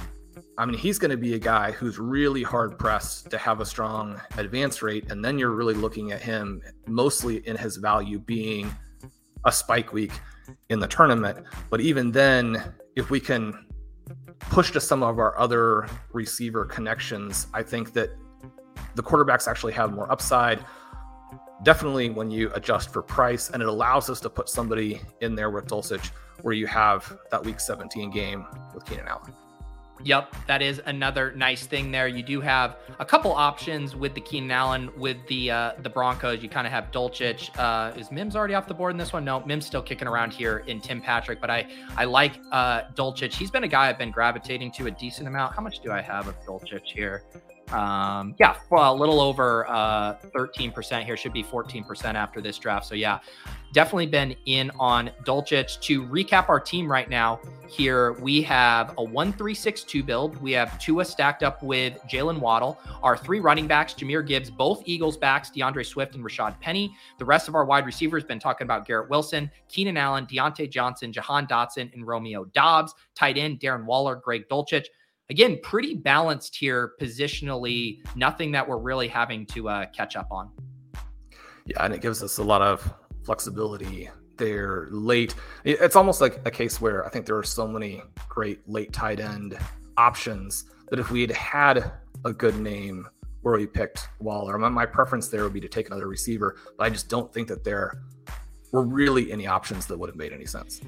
I mean, he's going to be a guy who's really hard pressed to have a strong advance rate. And then you're really looking at him mostly in his value being a spike week in the tournament. But even then, if we can push to some of our other receiver connections, I think that the quarterbacks actually have more upside. Definitely when you adjust for price, and it allows us to put somebody in there with Dulcich where you have that week 17 game with Keenan Allen. Yep, that is another nice thing there. You do have a couple options with the Keenan Allen with the uh, the Broncos. You kind of have Dulcich. Uh, is Mims already off the board in this one? No, Mims still kicking around here in Tim Patrick. But I I like uh, Dulcich. He's been a guy I've been gravitating to a decent amount. How much do I have of Dulcich here? Um, yeah, well, a little over uh, 13% here, should be 14% after this draft. So, yeah, definitely been in on Dulcich. To recap our team right now, here we have a 1 3 6 2 build. We have Tua stacked up with Jaylen Waddle. Our three running backs, Jahmyr Gibbs, both Eagles backs, D'Andre Swift and Rashad Penny. The rest of our wide receivers been talking about Garrett Wilson, Keenan Allen, Diontae Johnson, Jahan Dotson, and Romeo Doubs. Tight end, Darren Waller, Greg Dulcich again, pretty balanced here positionally. Nothing that we're really having to uh, catch up on. Yeah, and it gives us a lot of flexibility there late. It's almost like a case where I think there are so many great late tight end options that if we had had a good name where we picked Waller, my preference there would be to take another receiver, but I just don't think that there were really any options that would have made any sense.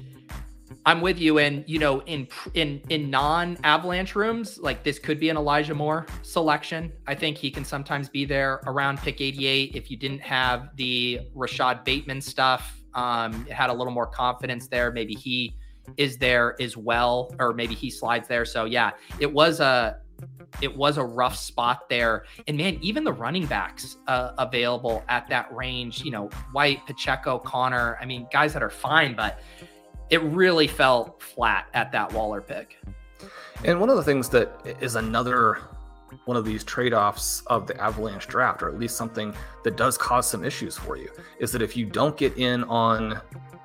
I'm with you. And you know, in in in non Avalanche rooms, like this could be an Elijah Moore selection. I think he can sometimes be there around pick 88 if you didn't have the Rashod Bateman stuff. Um, had a little more confidence there. Maybe he is there as well, or maybe he slides there. So yeah, it was a it was a rough spot there. And man, even the running backs uh, available at that range, you know, White, Pacheco, Conner, I mean, guys that are fine, but it really fell flat at that Waller pick. And one of the things that is another one of these trade-offs of the avalanche draft or at least something that does cause some issues for you is that if you don't get in on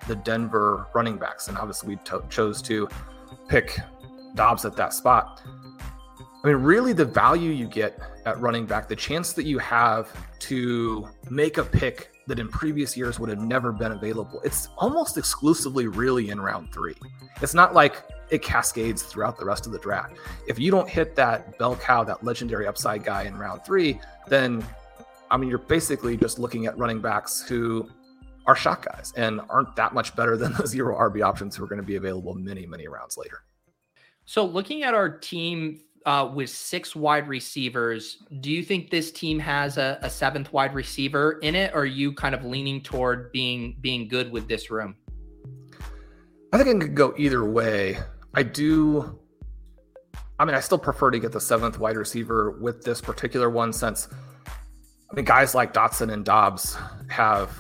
the denver running backs and obviously we to- chose to pick Doubs at that spot i mean really the value you get at running back the chance that you have to make a pick that in previous years would have never been available it's almost exclusively really in round three it's not like it cascades throughout the rest of the draft. If you don't hit that bell cow, that legendary upside guy in round three, then I mean, you're basically just looking at running backs who are shot guys and aren't that much better than the zero RB options who are going to be available many, many rounds later. So, looking at our team uh, with six wide receivers, do you think this team has a, a seventh wide receiver in it, or are you kind of leaning toward being being good with this room? I think it could go either way. I do. I mean, I still prefer to get the seventh wide receiver with this particular one since, I mean, guys like Dotson and Doubs have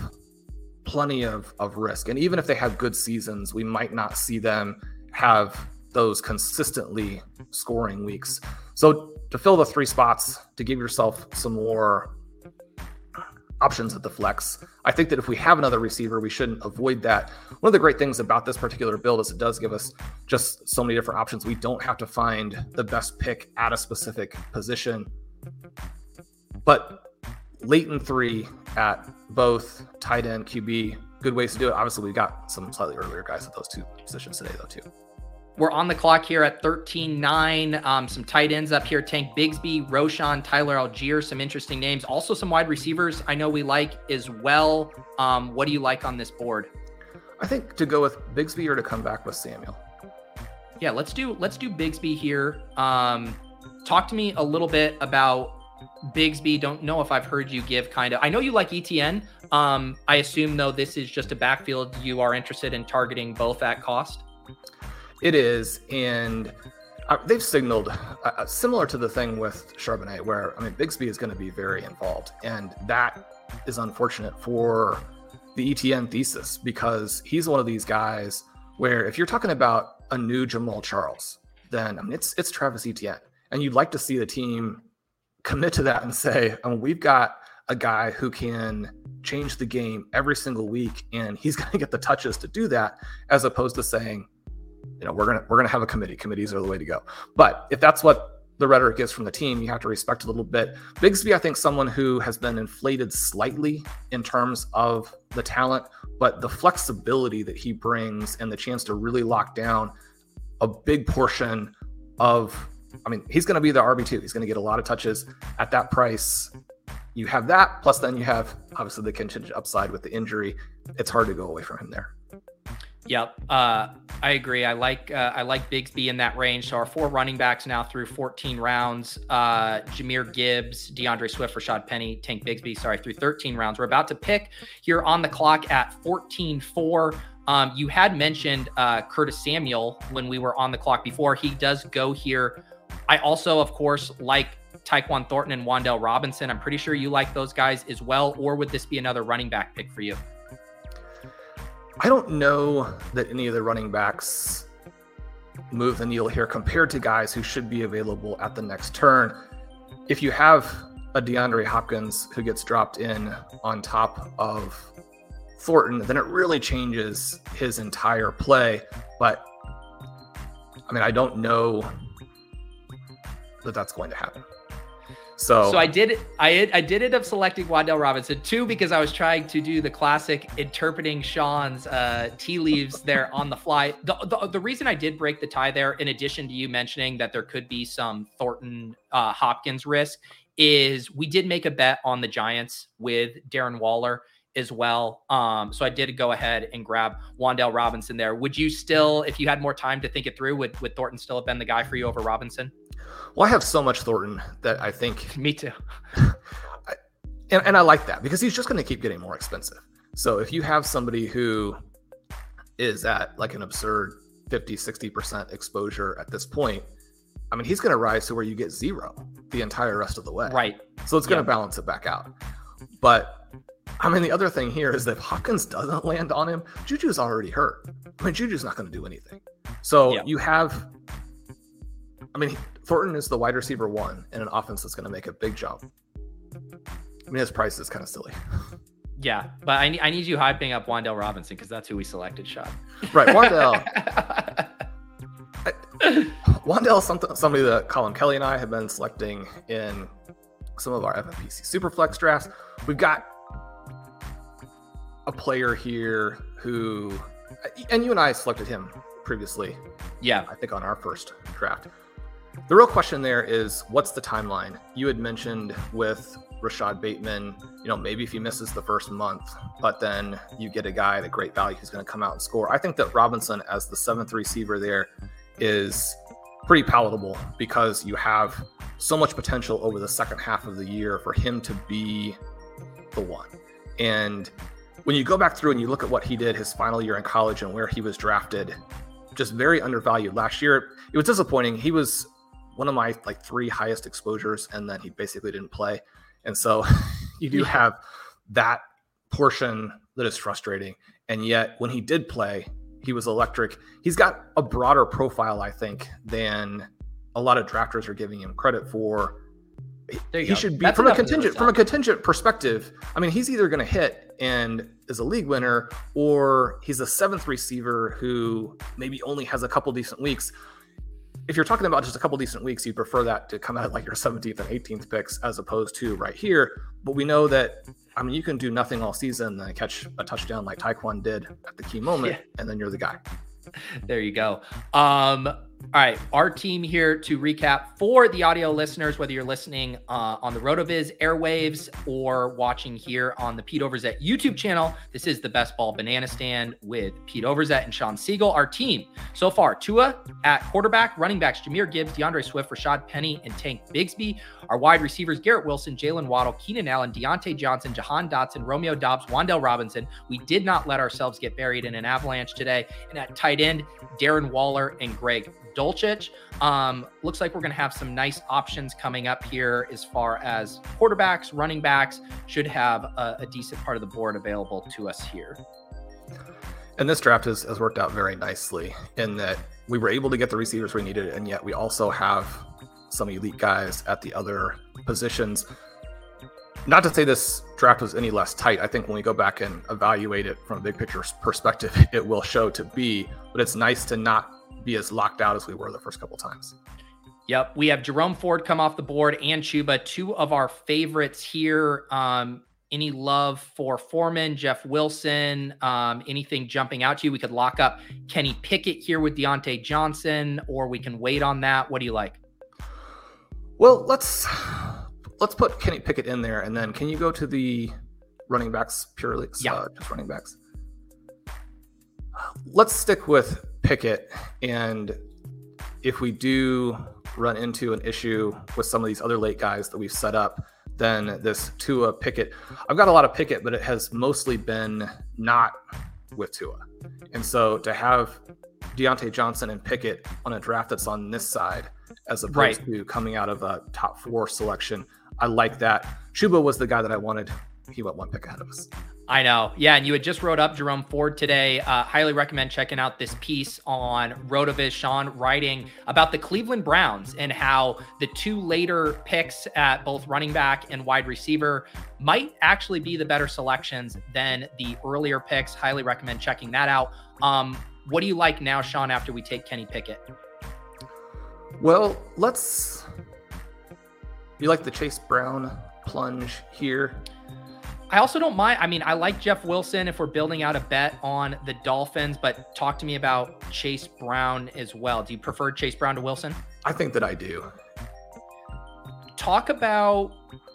plenty of, of risk. And even if they have good seasons, we might not see them have those consistently scoring weeks. So to fill the three spots, to give yourself some more options at the flex. I think that if we have another receiver, we shouldn't avoid that. One of the great things about this particular build is it does give us just so many different options. We don't have to find the best pick at a specific position. But late in three at both tight end, QB, good ways to do it. Obviously, we've got some slightly earlier guys at those two positions today, though, too. We're on the clock here at 13 9. Um, some tight ends up here Tank Bigsby, Roschon, Tyler Allgeier, some interesting names. Also, some wide receivers I know we like as well. Um, what do you like on this board? I think to go with Bigsby or to come back with Samuel. Yeah, let's do let's do Bigsby here. Um, talk to me a little bit about Bigsby. Don't know if I've heard you give kind of. I know you like ETN. Um, I assume though this is just a backfield you are interested in targeting both at cost. It is, and uh, they've signaled uh, uh, similar to the thing with Charbonnet, where I mean Bigsby is going to be very involved, and that is unfortunate for the ETN thesis because he's one of these guys where if you're talking about a new Jamaal Charles, then I mean it's it's Travis Etienne, and you'd like to see the team commit to that and say, I mean, we've got a guy who can change the game every single week, and he's going to get the touches to do that, as opposed to saying, you know, we're gonna we're gonna have a committee. Committees are the way to go. But if that's what the rhetoric is from the team, you have to respect a little bit. Bigsby, I think, someone who has been inflated slightly in terms of the talent, but the flexibility that he brings and the chance to really lock down a big portion of. I mean, he's going to be the RB two. He's going to get a lot of touches at that price. You have that, plus then you have obviously the contingent upside with the injury. It's hard to go away from him there. Yep, uh, I agree. I like uh, I like Bigsby in that range. So our four running backs now through 14 rounds: uh, Jahmyr Gibbs, D'Andre Swift, Rashad Penny, Tank Bigsby. Sorry, through 13 rounds. We're about to pick here on the clock at 14-4. Um, you had mentioned uh, Curtis Samuel when we were on the clock before. He does go here. I also, of course, like Tyquan Thornton and Wan'Dale Robinson. I'm pretty sure you like those guys as well. Or would this be another running back pick for you? I don't know that any of the running backs move the needle here compared to guys who should be available at the next turn. If you have a DeAndre Hopkins who gets dropped in on top of Thornton, then it really changes his entire play. But I mean, I don't know that that's going to happen. So, so I did I I did end up selecting Wan'Dale Robinson two because I was trying to do the classic interpreting Shawn's uh, tea leaves there on the fly. The, the, the reason I did break the tie there, in addition to you mentioning that there could be some Thornton uh, Hopkins risk, is we did make a bet on the Giants with Darren Waller as well. Um, so I did go ahead and grab Wan'Dale Robinson there. Would you still, if you had more time to think it through, would would Thornton still have been the guy for you over Robinson? Well, I have so much Thornton that I think. Me too. I, and, and I like that because he's just going to keep getting more expensive. So if you have somebody who is at like an absurd 50, 60% exposure at this point, I mean, he's going to rise to where you get zero the entire rest of the way. Right. So it's going to balance it back out. But I mean, the other thing here is that if Hopkins doesn't land on him, Juju's already hurt. I mean, Juju's not going to do anything. So you have, I mean, Thornton is the wide receiver one in an offense that's going to make a big jump. I mean, his price is kind of silly. Yeah, but I need, I need you hyping up Wan'Dale Robinson because that's who we selected, Shawn. Right, Wan'Dale. Wan'Dale, something somebody that Colin Kelly and I have been selecting in some of our FFPC Superflex drafts. We've got a player here who, uh, and you and I selected him previously. Yeah, I think on our first draft. The real question there is what's the timeline? You had mentioned with Rashod Bateman, you know, maybe if he misses the first month, but then you get a guy at a great value who's going to come out and score. I think that Robinson, as the seventh receiver there, is pretty palatable because you have so much potential over the second half of the year for him to be the one. And when you go back through and you look at what he did his final year in college and where he was drafted, just very undervalued. Last year, it was disappointing. He was one of my like three highest exposures, and then he basically didn't play. And so you do yeah. have that portion that is frustrating. And yet, when he did play, he was electric. He's got a broader profile, I think, than a lot of drafters are giving him credit for. He go. should be That's from a contingent from a contingent perspective. I mean, he's either going to hit and is a league winner, or he's a seventh receiver who maybe only has a couple decent weeks if you're talking about just a couple decent weeks, you'd prefer that to come out like your 17th and 18th picks as opposed to right here. But we know that I mean you can do nothing all season and catch a touchdown like Tyquan did at the key moment, yeah. and then you're the guy. There you go. Um, all right, our team here to recap for the audio listeners, whether you're listening uh, on the RotoViz airwaves or watching here on the Pete Overzet YouTube channel. This is the Best Ball Banana Stand with Pete Overzet and Shawn Siegele. Our team so far: Tua at quarterback, running backs Jahmyr Gibbs, D'Andre Swift, Rashad Penny, and Tank Bigsby. Our wide receivers: Garrett Wilson, Jaylen Waddle, Keenan Allen, Diontae Johnson, Jahan Dotson, Romeo Doubs, Wan'Dale Robinson. We did not let ourselves get buried in an avalanche today. And at tight end, Darren Waller and Greg Dulcich. Um, looks like we're going to have some nice options coming up here as far as quarterbacks, running backs. Should have a, a decent part of the board available to us here. And this draft has, has worked out very nicely in that we were able to get the receivers we needed, and yet we also have some elite guys at the other positions. Not to say this draft was any less tight. I think when we go back and evaluate it from a big picture perspective, it will show to be, but it's nice to not be as locked out as we were the first couple times. Yep. We have Jerome Ford come off the board and Chuba, two of our favorites here. Um, any love for Foreman, Jeff Wilson, um, anything jumping out to you? We could lock up Kenny Pickett here with Diontae Johnson, or we can wait on that. What do you like? Well, let's let's put Kenny Pickett in there, and then can you go to the running backs purely? Yeah, uh, just running backs. Let's stick with Pickett. And if we do run into an issue with some of these other late guys that we've set up, then this Tua Pickett, I've got a lot of Pickett, but it has mostly been not with Tua. And so to have Diontae Johnson and Pickett on a draft that's on this side, as opposed right. to coming out of a top four selection, I like that. Chuba was the guy that I wanted. He went one pick ahead of us. I know. Yeah. And you had just wrote up Jerome Ford today. Uh, highly recommend checking out this piece on RotoViz. Shawn writing about the Cleveland Browns and how the two later picks at both running back and wide receiver might actually be the better selections than the earlier picks. Highly recommend checking that out. Um, what do you like now, Shawn, after we take Kenny Pickett? Well, let's. You like the Chase Brown plunge here? I also don't mind. I mean, I like Jeff Wilson if we're building out a bet on the Dolphins, but talk to me about Chase Brown as well. Do you prefer Chase Brown to Wilson? I think that I do. Talk about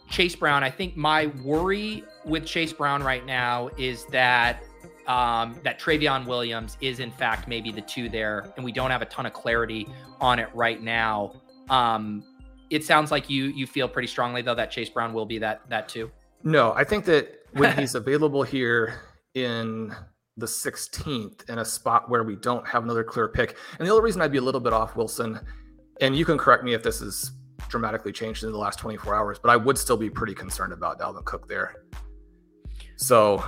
Chase Brown. I think my worry with Chase Brown right now is that um, that Trayveon Williams is in fact maybe the two there, and we don't have a ton of clarity on it right now. Um, it sounds like you you feel pretty strongly though that Chase Brown will be that that two. No, I think that when he's available here in the 16th in a spot where we don't have another clear pick, and the only reason I'd be a little bit off Wilson and you can correct me if this is dramatically changed in the last 24 hours, but I would still be pretty concerned about Dalvin Cook there. So,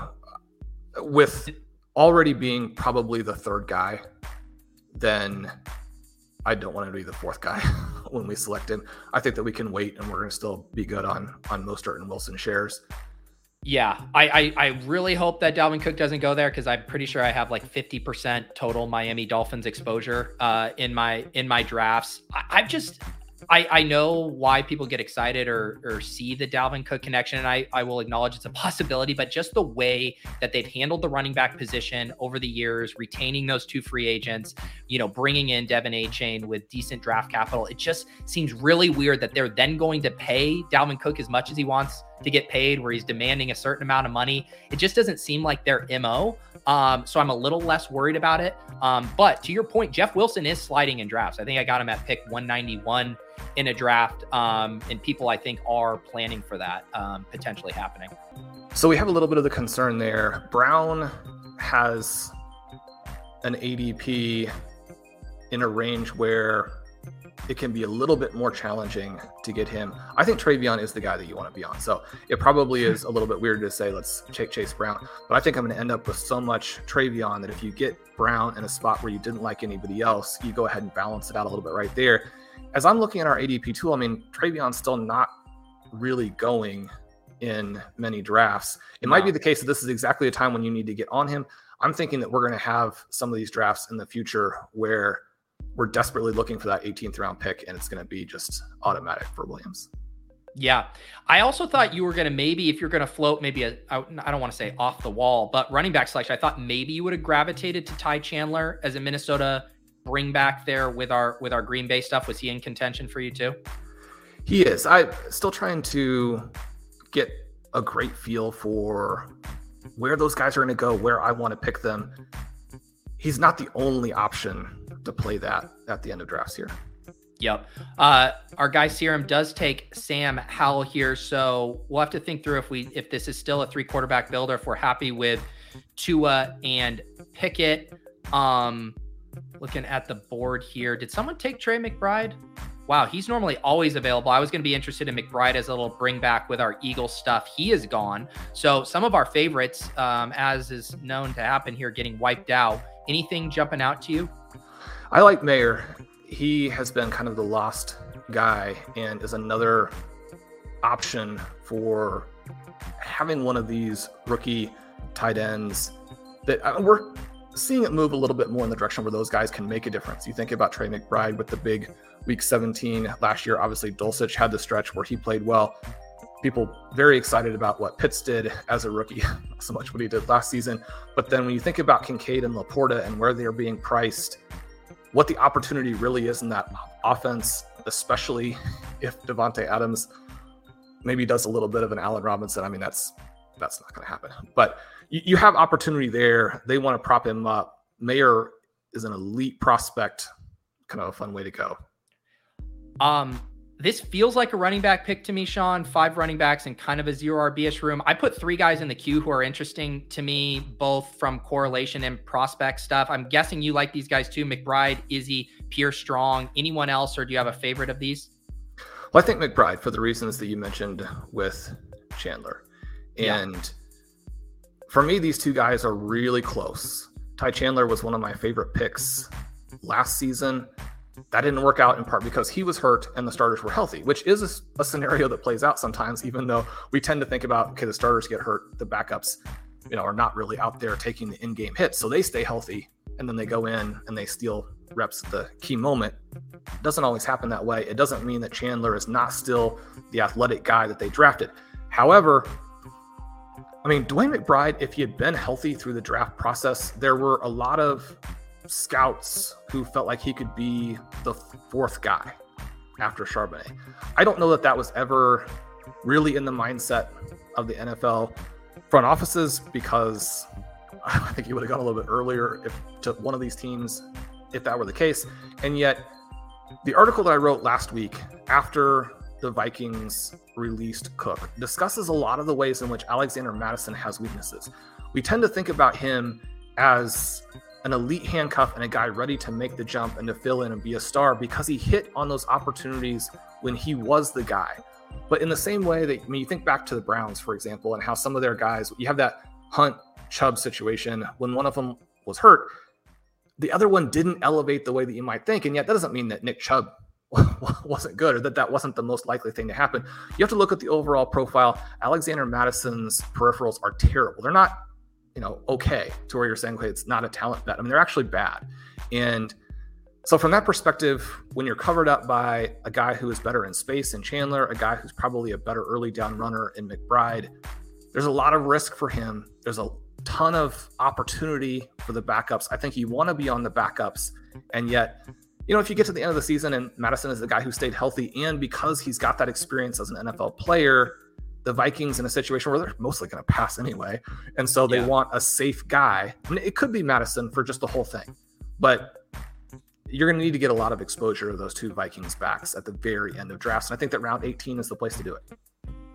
with already being probably the third guy, then I don't want to be the fourth guy when we select him. I think that we can wait and we're going to still be good on on Mostert and Wilson shares. Yeah, I, I, I really hope that Dalvin Cook doesn't go there because I'm pretty sure I have like 50% total Miami Dolphins exposure uh, in my in my drafts. I, I've just I, I know why people get excited or, or see the Dalvin Cook connection, and I, I will acknowledge it's a possibility, but just the way that they've handled the running back position over the years, retaining those two free agents, you know, bringing in De'Von Achane with decent draft capital, it just seems really weird that they're then going to pay Dalvin Cook as much as he wants to get paid, where he's demanding a certain amount of money. It just doesn't seem like their MO. Um, so I'm a little less worried about it. Um, but to your point, Jeff Wilson is sliding in drafts. I think I got him at pick 191 in a draft. Um, and people, I think, are planning for that um, potentially happening. So we have a little bit of the concern there. Brown has an ADP in a range where it can be a little bit more challenging to get him. I think Trayveon is the guy that you want to be on. So it probably is a little bit weird to say let's take Chase Brown, but I think I'm going to end up with so much Trayveon that if you get Brown in a spot where you didn't like anybody else, you go ahead and balance it out a little bit right there. As I'm looking at our ADP tool, I mean Trayveon's still not really going in many drafts. It no. might be the case that this is exactly a time when you need to get on him. I'm thinking that we're going to have some of these drafts in the future where we're desperately looking for that 18th round pick, and it's going to be just automatic for Williams. Yeah. I also thought you were going to maybe, if you're going to float maybe a, I don't want to say off the wall, but running back selection, I thought maybe you would have gravitated to Ty Chandler as a Minnesota bring back there with our, with our Green Bay stuff. Was he in contention for you too? He is. I'm still trying to get a great feel for where those guys are going to go, where I want to pick them. He's not the only option to play that at the end of drafts here. Yep. Uh, our guy Serum does take Sam Howell here, so we'll have to think through if we if this is still a three quarterback build or if we're happy with Tua and Pickett. Um, looking at the board here, did someone take Trey McBride? Wow, he's normally always available. I was going to be interested in McBride as a little bring back with our Eagle stuff. He is gone. So some of our favorites, um, as is known to happen here, getting wiped out. Anything jumping out to you? I like Mayer. He has been kind of the lost guy and is another option for having one of these rookie tight ends that uh, we're seeing it move a little bit more in the direction where those guys can make a difference. You think about Trey McBride with the big week 17 last year. Obviously, Dulcich had the stretch where he played well. People very excited about what Pitts did as a rookie, not so much what he did last season. But then when you think about Kincaid and LaPorta and where they're being priced, what the opportunity really is in that offense, especially if Davante Adams maybe does a little bit of an Allen Robinson. I mean, that's that's not going to happen. But you, you have opportunity there. They want to prop him up. Mayer is an elite prospect. Kind of a fun way to go. Um, this feels like a running back pick to me, Shawn. Five running backs and kind of a zero RBS room. I put three guys in the queue who are interesting to me, both from correlation and prospect stuff. I'm guessing you like these guys too McBride, Izzy, Pierre Strong. Anyone else, or do you have a favorite of these? Well, I think McBride for the reasons that you mentioned with Chandler. And. For me, these two guys are really close. Ty Chandler was one of my favorite picks last season. That didn't work out in part because he was hurt and the starters were healthy, which is a, a, scenario that plays out sometimes, even though we tend to think about, okay, the starters get hurt, the backups, you know, are not really out there taking the in-game hits. So they stay healthy and then they go in and they steal reps at the key moment. It doesn't always happen that way. It doesn't mean that Chandler is not still the athletic guy that they drafted. However, I mean, DeWayne McBride, if he had been healthy through the draft process, there were a lot of scouts who felt like he could be the fourth guy after Charbonnet. I don't know that that was ever really in the mindset of the NFL front offices because I think he would have gone a little bit earlier if to one of these teams if that were the case. And yet, the article that I wrote last week after the Vikings released Cook discusses a lot of the ways in which Alexander Mattison has weaknesses. We tend to think about him as an elite handcuff and a guy ready to make the jump and to fill in and be a star because he hit on those opportunities when he was the guy. But in the same way that when you think back to the Browns, for example, and how some of their guys, you have that Hunt Chubb situation when one of them was hurt, the other one didn't elevate the way that you might think. And yet that doesn't mean that Nick Chubb wasn't good or that that wasn't the most likely thing to happen. You have to look at the overall profile. Alexander Mattison's peripherals are terrible. They're not you know, okay to where you're saying, okay, it's not a talent bet. I mean, they're actually bad. And so from that perspective, when you're covered up by a guy who is better in space in Chandler, a guy who's probably a better early down runner in McBride, there's a lot of risk for him. There's a ton of opportunity for the backups. I think you want to be on the backups. And yet, you know, if you get to the end of the season and Mattison is the guy who stayed healthy, and because he's got that experience as an NFL player, the Vikings in a situation where they're mostly going to pass anyway. And so they yeah. want a safe guy. I mean, it could be Mattison for just the whole thing, but you're going to need to get a lot of exposure to those two Vikings backs at the very end of drafts. And I think that round 18 is the place to do it.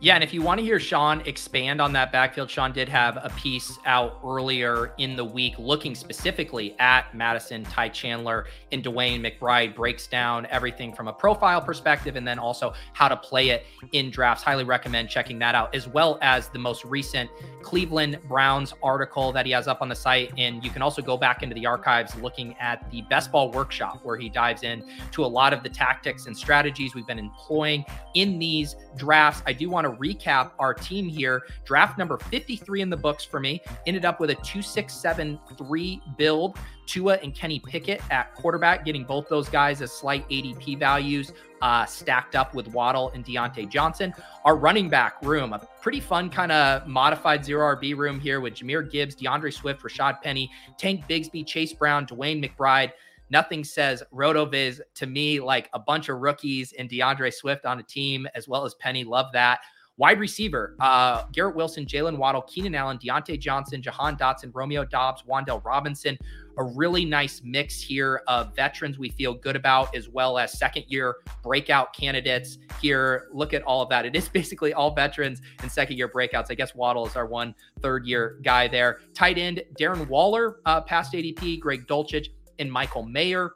Yeah, and if you want to hear Shawn expand on that backfield, Shawn did have a piece out earlier in the week looking specifically at Mattison, Ty Chandler, and DeWayne McBride, breaks down everything from a profile perspective and then also how to play it in drafts. Highly recommend checking that out, as well as the most recent Cleveland Browns article that he has up on the site. And you can also go back into the archives looking at the best ball workshop, where he dives in to a lot of the tactics and strategies we've been employing in these drafts. I do want to to recap our team here. Draft number 53 in the books for me. Ended up with a 2673 build. Tua and Kenny Pickett at quarterback, getting both those guys as slight ADP values uh, stacked up with Waddle and Diontae Johnson. Our running back room, a pretty fun kind of modified zero RB room here with Jahmyr Gibbs, D'Andre Swift, Rashaad Penny, Tank Bigsby, Chase Brown, DeWayne McBride nothing says RotoViz to me like a bunch of rookies and D'Andre Swift on a team, as well as Penny. Love that. Wide receiver, uh, Garrett Wilson, Jaylen Waddle, Keenan Allen, Diontae Johnson, Jahan Dotson, Romeo Doubs, Wan'Dale Robinson. A really nice mix here of veterans we feel good about, as well as second year breakout candidates here. Look at all of that. It is basically all veterans and second year breakouts. I guess Waddle is our one third year guy there. Tight end, Darren Waller, uh, past ADP, Greg Dulcich, and Michael Mayer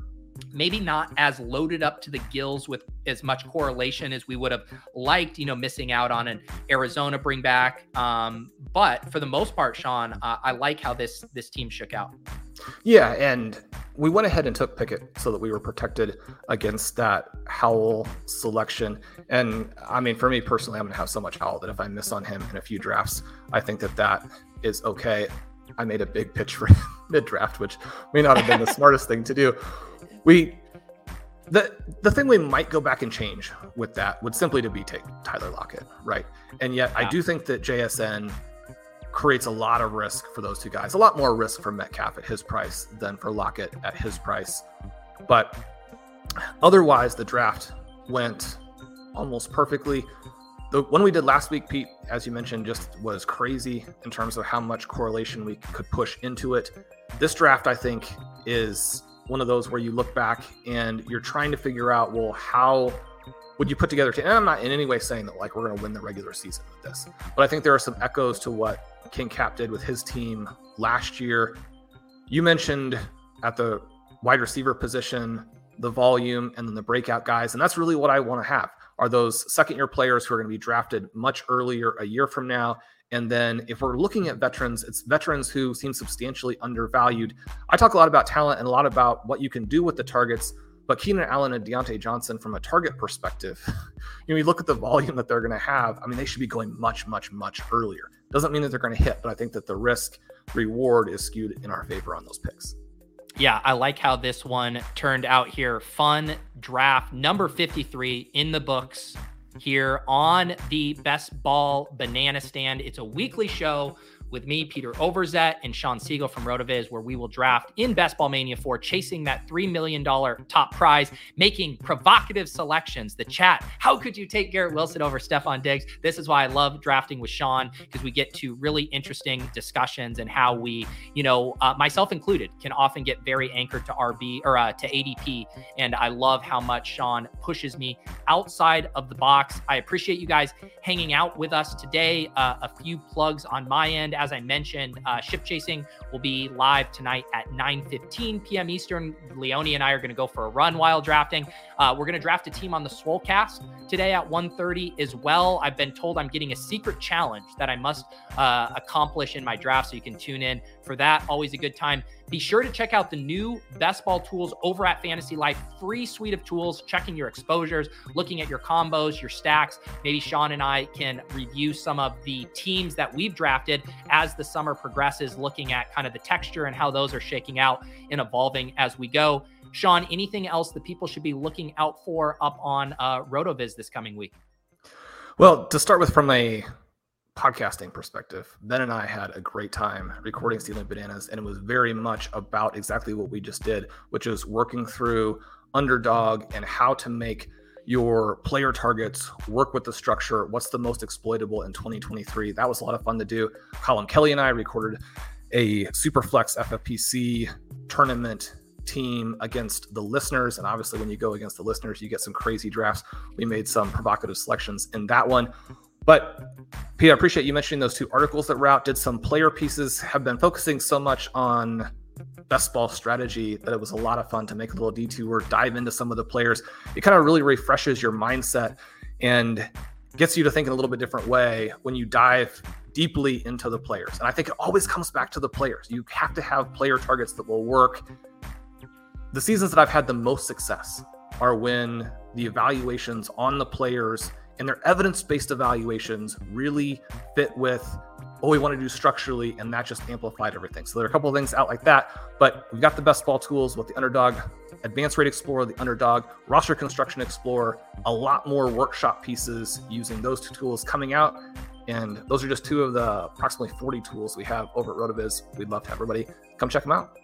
maybe not as loaded up to the gills with as much correlation as we would have liked, you know, missing out on an Arizona bring back. Um, but for the most part, Shawn, uh, I like how this this team shook out. Yeah, and we went ahead and took Pickett so that we were protected against that Howell selection. And I mean, for me personally, I'm going to have so much Howell that if I miss on him in a few drafts, I think that that is okay. I made a big pitch for mid draft, which may not have been the smartest thing to do we the the thing we might go back and change with that would simply to be take Tyler Lockett, right? And yet yeah. I do think that JSN creates a lot of risk for those two guys. A lot more risk for Metcalf at his price than for Lockett at his price. But otherwise the draft went almost perfectly. The one we did last week, Pete, as you mentioned, just was crazy in terms of how much correlation we could push into it. This draft, I think, is one of those where you look back and you're trying to figure out, well, how would you put together? And I'm not in any way saying that like we're going to win the regular season with this, but I think there are some echoes to what King Cap did with his team last year. You mentioned at the wide receiver position the volume and then the breakout guys, and that's really what I want to have. Are those second year players who are going to be drafted much earlier a year from now and then if we're looking at veterans, it's veterans who seem substantially undervalued. I talk a lot about talent and a lot about what you can do with the targets, but Keenan Allen and Diontae Johnson, from a target perspective, you know, you look at the volume that they're going to have. I mean, they should be going much, much, much earlier. Doesn't mean that they're going to hit, but I think that the risk reward is skewed in our favor on those picks. Yeah, I like how this one turned out here. Fun draft number 53 in the books here on the Best Ball Banana Stand. It's a weekly show with me, Peter Overzet, and Shawn Siegele from RotoViz, where we will draft in Best Ball Mania 4, chasing that $3 million top prize, making provocative selections. The chat, how could you take Garrett Wilson over Stefon Diggs? This is why I love drafting with Shawn, because we get to really interesting discussions and how we, you know, uh, myself included, can often get very anchored to RB or uh, to ADP. And I love how much Sean pushes me outside of the box. I appreciate you guys hanging out with us today. Uh, a few plugs on my end as I mentioned, uh, ship chasing will be live tonight at 9:15 p.m. Eastern. Leone and I are going to go for a run while drafting. Uh, we're going to draft a team on the Swolecast today at 1:30 as well. I've been told I'm getting a secret challenge that I must uh, accomplish in my draft, so you can tune in for that. Always a good time. Be sure to check out the new best ball tools over at Fantasy Life. Free suite of tools, checking your exposures, looking at your combos, your stacks. Maybe Shawn and I can review some of the teams that we've drafted as the summer progresses, looking at kind of the texture and how those are shaking out and evolving as we go. Shawn, anything else that people should be looking out for up on uh, RotoViz this coming week? Well, to start with, from a podcasting perspective, Ben and I had a great time recording Stealing Bananas, and it was very much about exactly what we just did, which is working through underdog and how to make your player targets work with the structure. What's the most exploitable in 2023? That was a lot of fun to do. Colin Kelly and I recorded a Superflex FFPC tournament team against the listeners. And obviously, when you go against the listeners, you get some crazy drafts. We made some provocative selections in that one. But Peter, I appreciate you mentioning those two articles that Route did some player pieces, have been focusing so much on best ball strategy that it was a lot of fun to make a little detour, dive into some of the players. It kind of really refreshes your mindset and gets you to think in a little bit different way when you dive deeply into the players. And I think it always comes back to the players. You have to have player targets that will work. The seasons that I've had the most success are when the evaluations on the players and their evidence based evaluations really fit with what we want to do structurally, and that just amplified everything. So there are a couple of things out like that, but we've got the best ball tools with the underdog, advanced rate explorer, the underdog, roster construction explorer, a lot more workshop pieces using those two tools coming out. And those are just two of the approximately 40 tools we have over at RotoViz. We'd love to have everybody come check them out.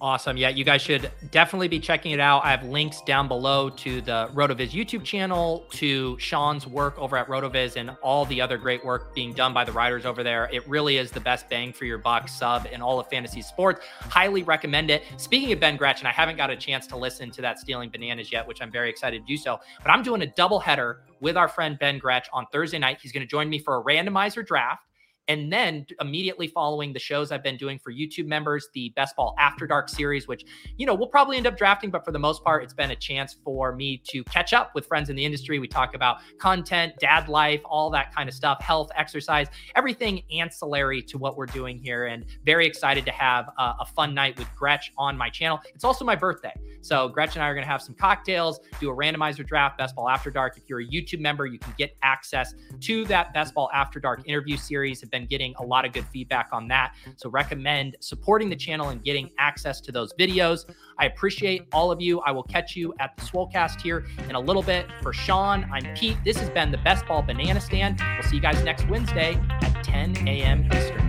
Awesome. Yeah, you guys should definitely be checking it out. I have links down below to the RotoViz YouTube channel, to Shawn's work over at RotoViz, and all the other great work being done by the writers over there. It really is the best bang for your buck sub in all of fantasy sports. Highly recommend it. Speaking of Ben Gretchen, I haven't got a chance to listen to that Stealing Bananas yet, which I'm very excited to do so. But I'm doing a double header with our friend Ben Gretch on Thursday night. He's going to join me for a randomizer draft. And then immediately following the shows I've been doing for YouTube members, the Best Ball After Dark series, which, you know, we'll probably end up drafting, but for the most part, it's been a chance for me to catch up with friends in the industry. We talk about content, dad life, all that kind of stuff, health, exercise, everything ancillary to what we're doing here. And very excited to have a, a fun night with Gretch on my channel. It's also my birthday. So Gretch and I are going to have some cocktails, do a randomizer draft, Best Ball After Dark. If you're a YouTube member, you can get access to that Best Ball After Dark interview series been getting a lot of good feedback on that. So recommend supporting the channel and getting access to those videos. I appreciate all of you. I will catch you at the Swolecast here in a little bit. For Shawn, I'm Pete. This has been the Best Ball Banana Stand. We'll see you guys next Wednesday at 10 a.m. Eastern.